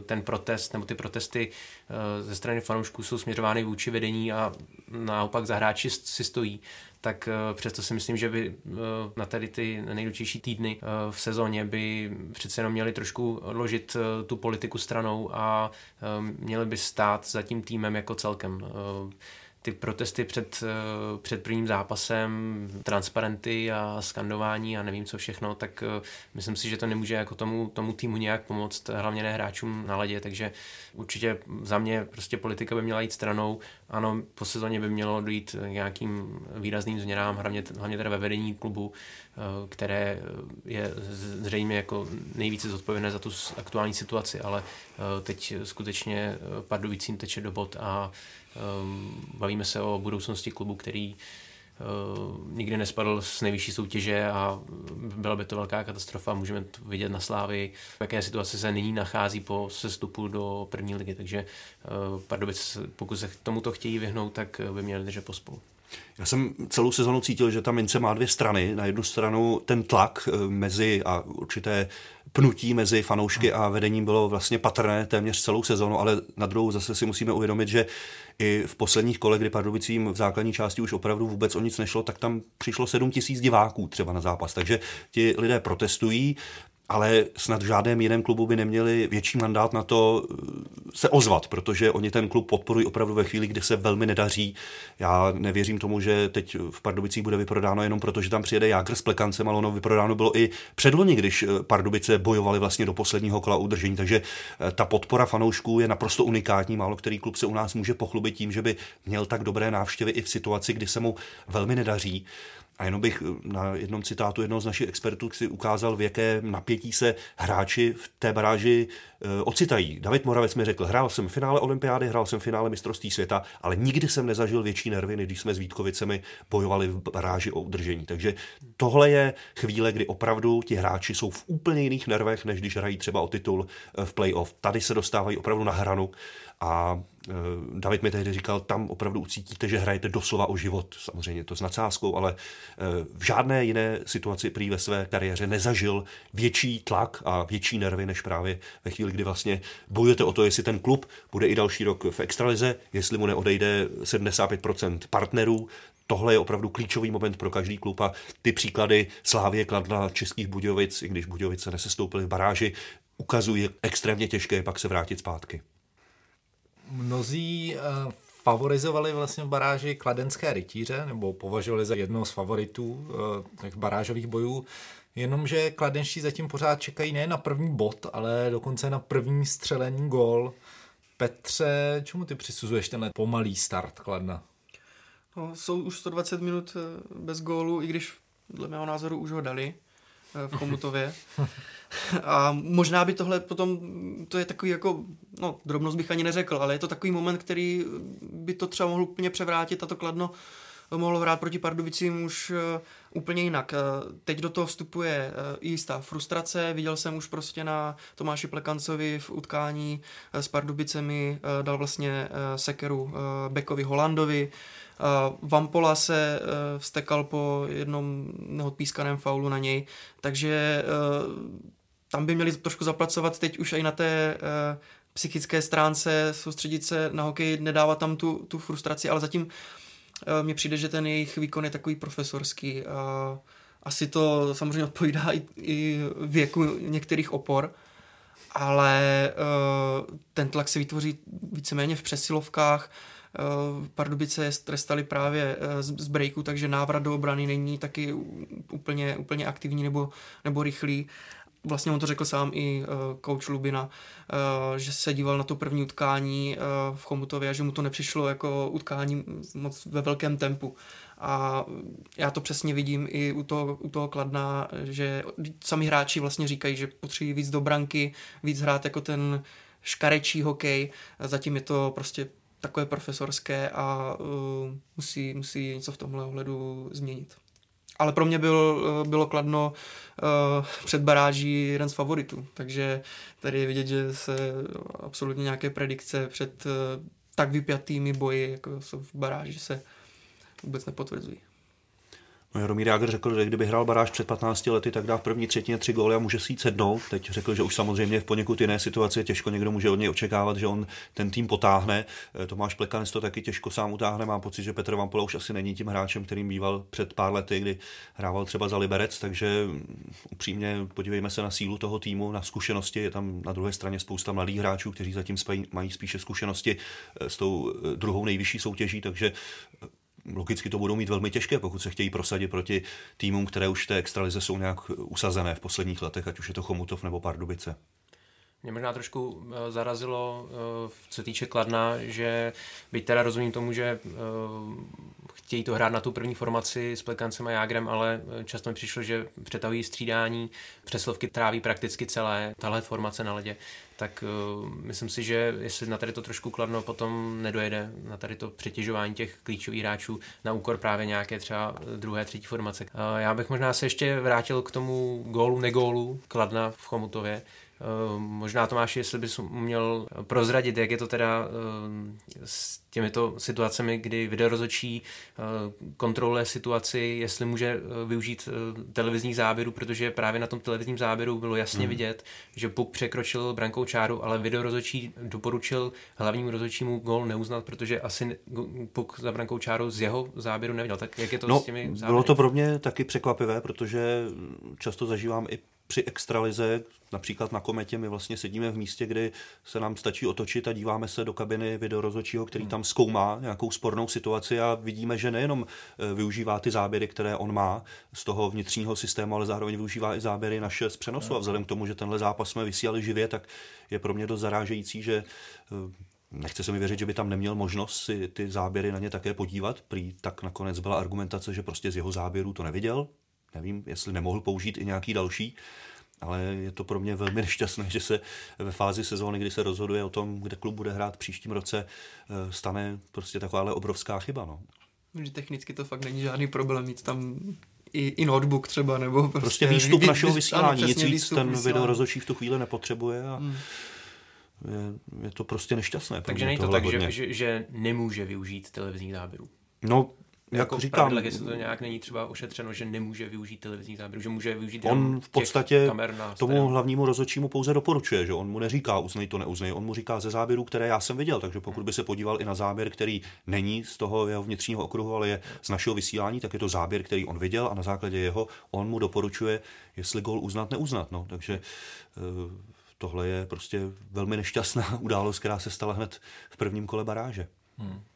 ten protest nebo ty protesty ze strany fanoušků jsou směřovány vůči vedení a naopak za hráči si stojí, tak eh, přesto si myslím, že by eh, na tady ty nejdůležitější týdny eh, v sezóně by přece jenom měli trošku odložit tu politiku stranou a měli by stát za tím týmem jako celkem ty protesty před, eh, před prvním zápasem, transparenty a skandování a nevím co všechno, tak eh, myslím si, že to nemůže jako tomu, tomu týmu nějak pomoct, hlavně ne hráčům na ledě, takže určitě za mě prostě politika by měla jít stranou. Ano, po sezóně by mělo dojít k nějakým výrazným změnám, hlavně, hlavně teda ve vedení klubu, eh, které je zřejmě jako nejvíce zodpovědné za tu aktuální situaci, ale teď skutečně Pardubicím teče do bod a bavíme se o budoucnosti klubu, který ehm, nikdy nespadl z nejvyšší soutěže a byla by to velká katastrofa. Můžeme to vidět na Slávy, v jaké situaci se nyní nachází po sestupu do první ligy. Takže ehm, Pardubic, pokud se k tomuto chtějí vyhnout, tak by měli držet pospolu. Já jsem celou sezonu cítil, že ta mince má dvě strany. Na jednu stranu ten tlak mezi a určité pnutí mezi fanoušky a vedením bylo vlastně patrné téměř celou sezonu, ale na druhou zase si musíme uvědomit, že i v posledních kolech, kdy Pardubicím v základní části už opravdu vůbec o nic nešlo, tak tam přišlo 7 tisíc diváků třeba na zápas. Takže ti lidé protestují, ale snad v žádném jiném klubu by neměli větší mandát na to eh, se ozvat, protože oni ten klub podporují opravdu ve chvíli, kdy se velmi nedaří. Já nevěřím tomu, že teď v Pardubicích bude vyprodáno jenom proto, že tam přijede Jágr s plekancem, ale ono vyprodáno bylo i předloni, když eh, Pardubice bojovali vlastně do posledního kola udržení, takže eh, ta podpora fanoušků je naprosto unikátní. Málo který klub se u nás může pochlubit tím, že by měl tak dobré návštěvy i v situaci, kdy se mu velmi nedaří. A jenom bych na jednom citátu jednoho z našich expertů si ukázal, v jaké napětí se hráči v té baráži e, ocitají. David Moravec mi řekl, hrál jsem v finále olympiády, hrál jsem v finále mistrovství světa, ale nikdy jsem nezažil větší nervy, než když jsme s Vítkovicemi bojovali v baráži o udržení. Takže tohle je chvíle, kdy opravdu ti hráči jsou v úplně jiných nervech, než když hrají třeba o titul v playoff. Tady se dostávají opravdu na hranu a e, David mi tehdy říkal, tam opravdu ucítíte, že hrajete doslova o život. Samozřejmě to s nadsázkou, ale e, v žádné jiné situaci prý ve své kariéře nezažil větší tlak a větší nervy, než právě ve chvíli, kdy vlastně bojujete o to, jestli ten klub bude i další rok v extralize, jestli mu neodejde 75% partnerů, tohle je opravdu klíčový moment pro každý klub a ty příklady Slávě Kladna, Českých Budějovic, i když Budějovice nesestoupily v baráži, ukazují extrémně těžké pak se vrátit zpátky. Mnozí uh, favorizovali vlastně v baráži kladenské rytíře, nebo považovali za jednoho z favoritů uh, těch barážových bojů, jenomže kladenští zatím pořád čekají ne na první bod, ale dokonce na první střelený gól. Petře, čemu ty přisuzuješ tenhle pomalý start Kladna? No, jsou už 120 minut eh, bez gólu, i když dle mého názoru už ho dali v Chomutově. A možná by tohle potom, to je takový jako, no drobnost bych ani neřekl, ale je to takový moment, který by to třeba mohl úplně převrátit a to kladno mohlo hrát proti Pardubicím už uh, úplně jinak. Uh, teď do toho vstupuje jistá frustrace. Viděl jsem už prostě na Tomáši Plekancovi v utkání s Pardubicemi, dal vlastně sekeru Bekovi Holandovi. Vampola se vstekal po jednom neodpískaném faulu na něj, takže tam by měli trošku zapracovat teď už i na té psychické stránce, soustředit se na hokej, nedávat tam tu, tu frustraci, ale zatím uh, mně přijde, že ten jejich výkon je takový profesorský. Uh, asi to samozřejmě odpovídá i, i věku některých opor, ale uh, ten tlak se vytvoří víceméně v přesilovkách, Pardubice trestali právě z breaku, takže návrat do obrany není taky úplně, úplně aktivní nebo, nebo rychlý vlastně on to řekl sám i uh, coach Lubina, uh, že se díval na to první utkání uh, v Chomutově a že mu to nepřišlo jako utkání moc ve velkém tempu. A já to přesně vidím i u toho, u toho Kladna, že sami hráči vlastně říkají, že potřebují víc do branky, víc hrát jako ten škarečí hokej. Zatím je to prostě takové profesorské a uh, musí, musí něco v tomhle ohledu změnit. Ale pro mě byl, eh, bylo Kladno uh, před baráží jeden z favoritů, takže tady je vidět, že se absolutně nějaké predikce před uh, tak vypjatými boji, jako jsou v baráži, se vůbec nepotvrzují. Jaromír Jágr řekl, že kdyby hrál baráž před 15 lety, tak dá v první třetině tři góly a může si jít sednout. Teď řekl, že už samozřejmě v poněkud jiné situaci těžko někdo může od něj očekávat, že on ten tým potáhne. Eh, Tomáš Plekanec to taky těžko sám utáhne. Mám pocit, že Petr Vampola už asi není tím hráčem, kterým býval před pár lety, kdy hrával třeba za Liberec, takže mm, upřímně podívejme se na sílu toho týmu, na zkušenosti. Je tam na druhé straně spousta mladých hráčů, kteří zatím mají spíše zkušenosti eh, s tou eh, druhou nejvyšší soutěží, takže logicky to budou mít velmi těžké, pokud se chtějí prosadit proti týmům, které už v té extralize jsou nějak usazené v posledních letech, ať už je to Chomutov nebo Pardubice. Mě možná trošku eh, zarazilo, eh, co týče Kladna, že byť teda rozumím tomu, že eh, chtějí to hrát na tu první formaci s Plekancem a Jágrem, ale často mi přišlo, že přetahují střídání, přeslovky tráví prakticky celé tahle formace na ledě tak uh, myslím si, že jestli na tady to trošku kladno potom nedojede, na tady to přetěžování těch klíčových hráčů na úkor právě nějaké třeba druhé, třetí formace. Uh, já bych možná se ještě vrátil k tomu gólu, nególu Kladna v Chomutově, Eh, možná Tomáš, jestli bys měl prozradit, jak je to teda eh, s těmito situacemi, kdy videorozočí eh, kontroluje situaci, jestli může využít televizních záběrů, protože právě na tom televizním záběru bylo jasně hmm. vidět, že Puk překročil brankou čáru, ale videorozočí doporučil hlavnímu rozhodčímu gol neuznat, protože asi Puk za brankou čáru z jeho záběru neviděl. Tak jak je to no, s těmi záběry? Bylo to pro mě taky překvapivé, protože často zažívám i při extralize, například na kometě, my vlastně sedíme v místě, kdy se nám stačí otočit a díváme se do kabiny videorozočího, který hmm. tam zkoumá nějakou spornou situaci a vidíme, že nejenom e, využívá ty záběry, které on má z toho vnitřního systému, ale zároveň využívá i záběry naše z přenosu. A vzhledem k tomu, že tenhle zápas jsme vysílali živě, tak je pro mě dost zarážející, že e, Nechce se mi věřit, že by tam neměl možnost si ty záběry na ně také podívat. Prý tak nakonec byla argumentace, že prostě z jeho záběrů to neviděl. Nevím, jestli nemohl použít i nějaký další, ale je to pro mě velmi <laughs> nešťastné, že se ve fázi sezóny, kdy se rozhoduje o tom, kde klub bude hrát příštím roce, eh, stane prostě takováhle obrovská chyba. No. Že technicky to fakt není žádný problém mít tam i, i notebook třeba, nebo prostě, prostě výstup vy, našeho vysílání, ano, nic víc výstup ten vysílání. video rozhodčí v tu chvíli nepotřebuje a hmm. je, je to prostě nešťastné. Takže není to tak, že, hodně. že, že nemůže využít televizních záběrů. No, Jako v říkám, jestli to nějak není třeba ošetřeno, že nemůže využít televizních záběrů, že může využít on v podstatě kamer na tomu hlavnímu rozhodčímu pouze doporučuje, že on mu neříká uznej to, neuznej, on mu říká ze záběrů, které já jsem viděl, takže pokud by se podíval i na záběr, který není z toho jeho vnitřního okruhu, ale je z našeho vysílání, tak je to záběr, který on viděl a na základě jeho on mu doporučuje, jestli gol uznat, neuznat. No. Takže eh, tohle je prostě velmi nešťastná <laughs> událost, která se stala hned v prvním kole baráže. V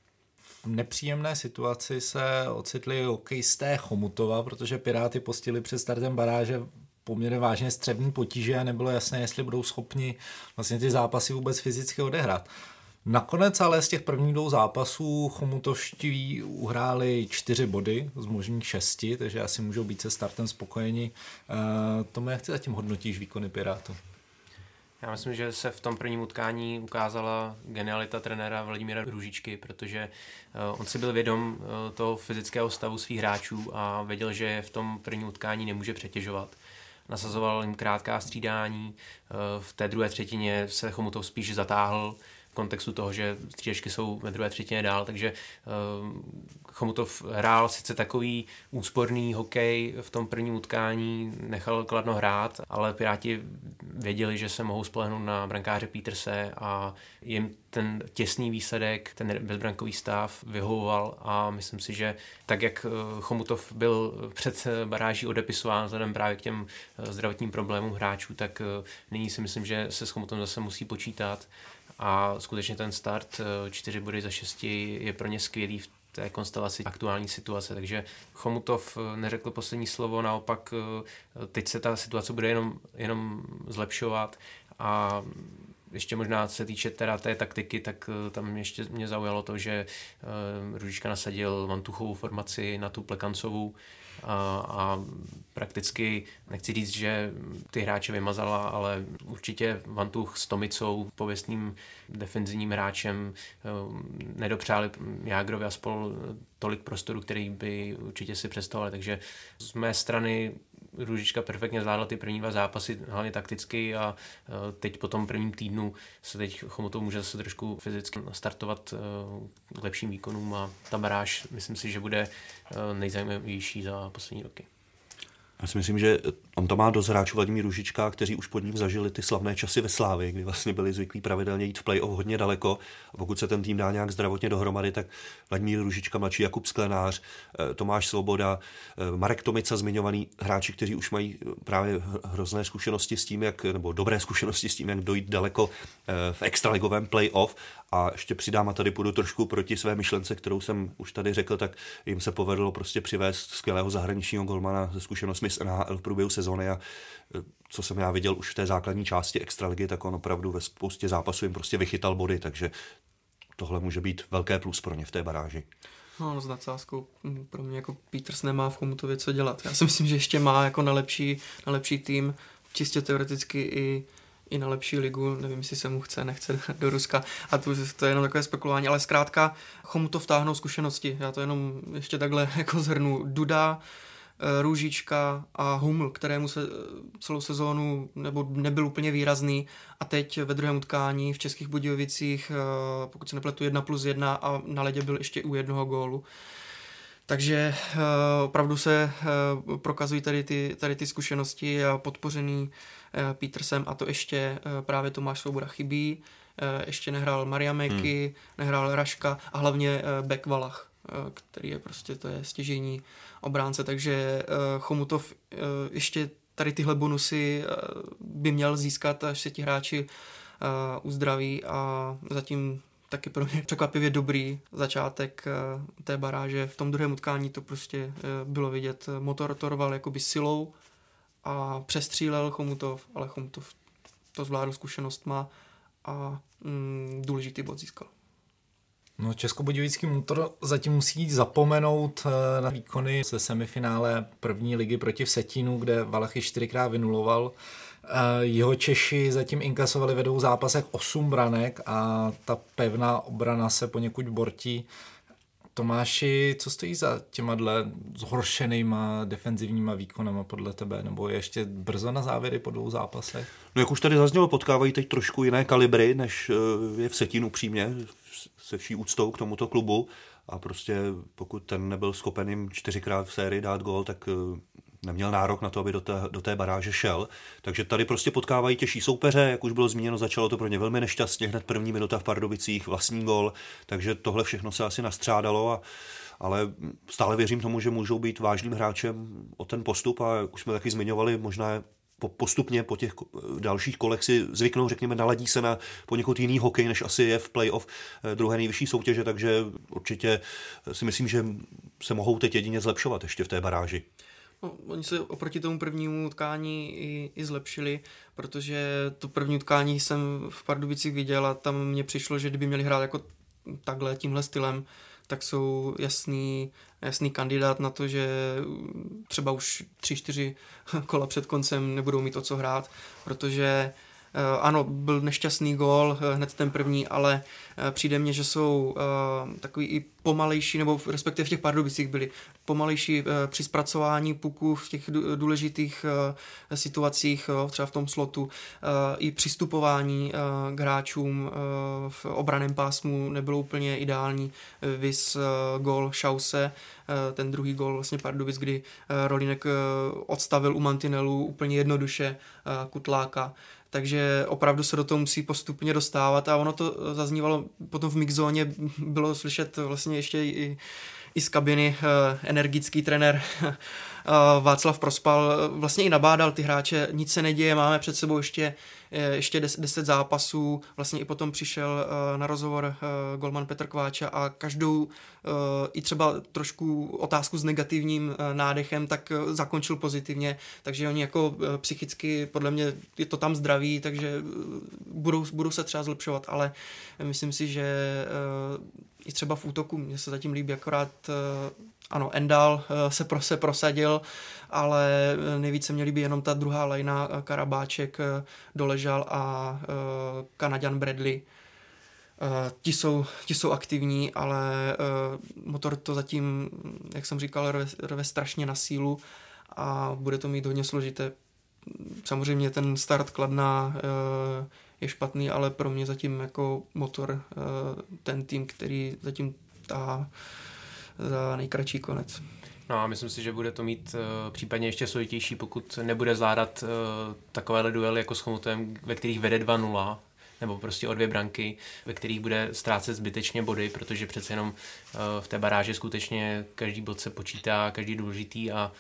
nepříjemné situaci se ocitli hokejisté Chomutova, protože Piráty postili před startem baráže poměrně vážně střevní potíže a nebylo jasné, jestli budou schopni vlastně ty zápasy vůbec fyzicky odehrát. Nakonec ale z těch prvních dvou zápasů chomutovští uhráli čtyři body z možných šesti, takže asi můžou být se startem spokojeni. Uh, Tomu, jak ty zatím hodnotíš výkony Pirátů? Já myslím, že se v tom prvním utkání ukázala genialita trenéra Vladimíra Růžičky, protože eh, on si byl vědom eh, toho fyzického stavu svých hráčů a věděl, že v tom prvním utkání nemůže přetěžovat. Nasazoval jim krátká střídání, eh, v té druhé třetině se Chomutov spíš zatáhl kontextu toho, že střídačky jsou ve druhé třetině dál, takže Chomutov hrál sice takový úsporný hokej v tom prvním utkání, nechal Kladno hrát, ale Piráti věděli, že se mohou spolehnout na brankáře Peterse a jim ten těsný výsledek, ten bezbrankový stav vyhovoval a myslím si, že tak, jak eh, Chomutov byl před baráží odepisován vzhledem právě k těm eh, zdravotním problémům hráčů, tak eh, nyní si myslím, že se s Chomutovem zase musí počítat a skutečně ten start 4 body za 6 je pro ně skvělý v té konstelaci aktuální situace. Takže Chomutov neřekl poslední slovo, naopak teď se ta situace bude jenom, jenom zlepšovat a ještě možná se týče teda té taktiky, tak tam ještě mě zaujalo to, že Ružička nasadil Vantuchovou formaci na tu Plekancovou a, a prakticky, nechci říct, že ty hráče vymazala, ale určitě Vantuch s Tomicou, pověstným defenzivním hráčem, nedopřáli Jágrovi a spol tolik prostoru, který by určitě si představovali. Takže z mé strany Růžička perfektně zvládla ty první dva zápasy, hlavně takticky a teď po tom prvním týdnu se teď Chomutov může zase trošku fyzicky startovat k lepším výkonům a ta baráž myslím si, že bude nejzajímavější za poslední roky. Já si myslím, že on to má dost hráčů Vladimír Ružička, kteří už pod ním zažili ty slavné časy ve Slávě, kdy vlastně byli zvyklí pravidelně jít v play-off hodně daleko. A pokud se ten tým dá nějak zdravotně dohromady, tak Vladimír Ružička, mladší Jakub Sklenář, Tomáš Svoboda, Marek Tomica, zmiňovaný hráči, kteří už mají právě hrozné zkušenosti s tím, jak, nebo dobré zkušenosti s tím, jak dojít daleko v extraligovém play-off. A ještě přidám a tady půjdu trošku proti své myšlence, kterou jsem už tady řekl, tak jim se povedlo prostě přivést skvělého zahraničního golmana ze zkušenostmi z NHL v průběhu sezóny a co jsem já viděl už v té základní části extraligy, tak on opravdu ve spoustě zápasů jim prostě vychytal body, takže tohle může být velké plus pro ně v té baráži. No, s nadsázkou pro mě jako Peters nemá v Chomutově co dělat. Já si myslím, že ještě má jako na lepší, na lepší tým, čistě teoreticky i i na lepší ligu, nevím, jestli se mu chce, nechce do Ruska a to, to je jenom takové spekulování, ale zkrátka Chomutov vtáhnou zkušenosti, já to jenom ještě takhle <laughs> jako zhrnu. Duda, Růžička a Huml, kterému se celou sezónu nebo nebyl úplně výrazný a teď ve druhém utkání v Českých Budějovicích, pokud se nepletu, 1 plus 1 a na ledě byl ještě u jednoho gólu. Takže opravdu se prokazují tady ty, tady ty zkušenosti a podpořený Petersem a to ještě právě Tomáš Svoboda chybí. Ještě nehrál Maria Meky, hmm. nehrál Raška a hlavně Beck Valach, uh, který je prostě, to je stěžení obránce, takže uh, Chomutov uh, ještě tady tyhle bonusy by měl získat, až se ti hráči uzdraví a zatím taky pro mě <laughs> překvapivě dobrý začátek té baráže. V tom druhém utkání to prostě bylo vidět. Motor toroval jakoby silou a přestřílel Chomutov, ale Chomutov to zvládl zkušenost má a mm, důležitý bod získal. No, Českobudějovický motor zatím musí zapomenout eh, na výkony ze semifinále první ligy proti Vsetínu, kde Valachy čtyřikrát vynuloval. Eh, jeho Češi zatím inkasovali vedou zápasech 8 branek a ta pevná obrana se poněkud bortí. Tomáši, co stojí za těma dle zhoršenýma defenzivníma výkonama podle tebe? Nebo je ještě brzo na závěry po dvou zápasech? No jak už tady zaznělo, potkávají teď trošku jiné kalibry, než eh, je v Setínu upřímně, se vší úctou k tomuto klubu. A prostě pokud ten nebyl schopen jim čtyřikrát v sérii dát gol, tak eh, neměl nárok na to, aby do té, do té baráže šel. Takže tady prostě potkávají těžší soupeře, jak už bylo zmíněno, začalo to pro ně velmi nešťastně, hned první minuta v Pardubicích, vlastní gol, takže tohle všechno se asi nastřádalo a ale stále věřím tomu, že můžou být vážným hráčem o ten postup a už jsme taky zmiňovali, možná postupně po těch dalších kolech si zvyknou, řekněme, naladí se na poněkud jiný hokej, než asi je v playoff eh, druhé nejvyšší soutěže, takže určitě si myslím, že se mohou teď jedině zlepšovat ještě v té baráži. No, oni se oproti tomu prvnímu utkání i, i zlepšili, protože to první utkání jsem v Pardubicích viděl a tam mně přišlo, že kdyby měli hrát jako takhle, tímhle stylem, tak jsou jasný, jasný kandidát na to, že třeba už tři, čtyři <laughs> kola před koncem nebudou mít o co hrát, protože ano, byl nešťastný gól, eh, hned ten první, ale eh, přijde mně, že jsou takový i pomalejší, nebo respektive v těch Pardubicích byli pomalejší při zpracování puků v těch důležitých situacích, třeba v tom slotu, i přistupování k hráčům v obraném pásmu nebylo úplně ideální. Vys gol Šause, ten druhý gol vlastně Pardubic, kdy Rolinek odstavil u mantinelu úplně jednoduše Kutláka takže opravdu se do toho musí postupně dostávat a ono to zaznívalo potom v mixzóně, <laughs> bylo slyšet vlastně ještě i, i z kabiny uh, energický trenér uh, <laughs> Václav Prospal vlastně i nabádal ty hráče, nic se neděje, máme před sebou ještě ještě deset zápasů, vlastně i potom přišel na rozhovor Golman Petr Kváča a každou i třeba trošku otázku s negativním nádechem, tak zakončil pozitivně, takže oni jako psychicky podle mě je to tam zdraví, takže budou, budou se třeba zlepšovat, ale myslím si, že i třeba v útoku mě se zatím líbí akorát ano, Endal se, pro, se prosadil, ale nejvíce mě líbí jenom ta druhá lajna, Karabáček doležal a Kanaďan Bradley. Ti jsou, ti jsou aktivní, ale motor to zatím, jak jsem říkal, rve, rve strašně na sílu a bude to mít hodně složité. Samozřejmě ten start Kladna je špatný, ale pro mě zatím jako motor ten tým, který zatím ta za nejkratší konec. No a myslím si, že bude to mít uh, případně ještě složitější, pokud nebude zvládat uh, takovéhle duely jako s Chomutem, ve kterých vede 2-0, nebo prostě o dvě branky, ve kterých bude ztrácet zbytečně body, protože přece jenom uh, v té baráži skutečně každý bod se počítá, každý důležitý a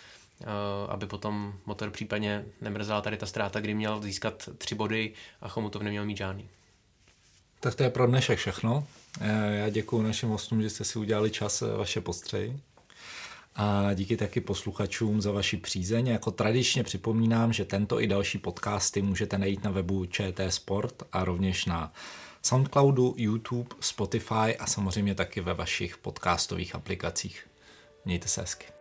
aby potom motor případně nemrzala tady ta ztráta, kdy měl získat tři body a Chomutov neměl mít žádný. Tak to je pro dnešek všechno. Já děkuji našim hostům, že jste si udělali čas vaše postřeji. A díky taky posluchačům za vaši přízeň. Jako tradičně připomínám, že tento i další podcasty můžete najít na webu ČT Sport a rovněž na Soundcloudu, YouTube, Spotify a samozřejmě taky ve vašich podcastových aplikacích. Mějte se hezky.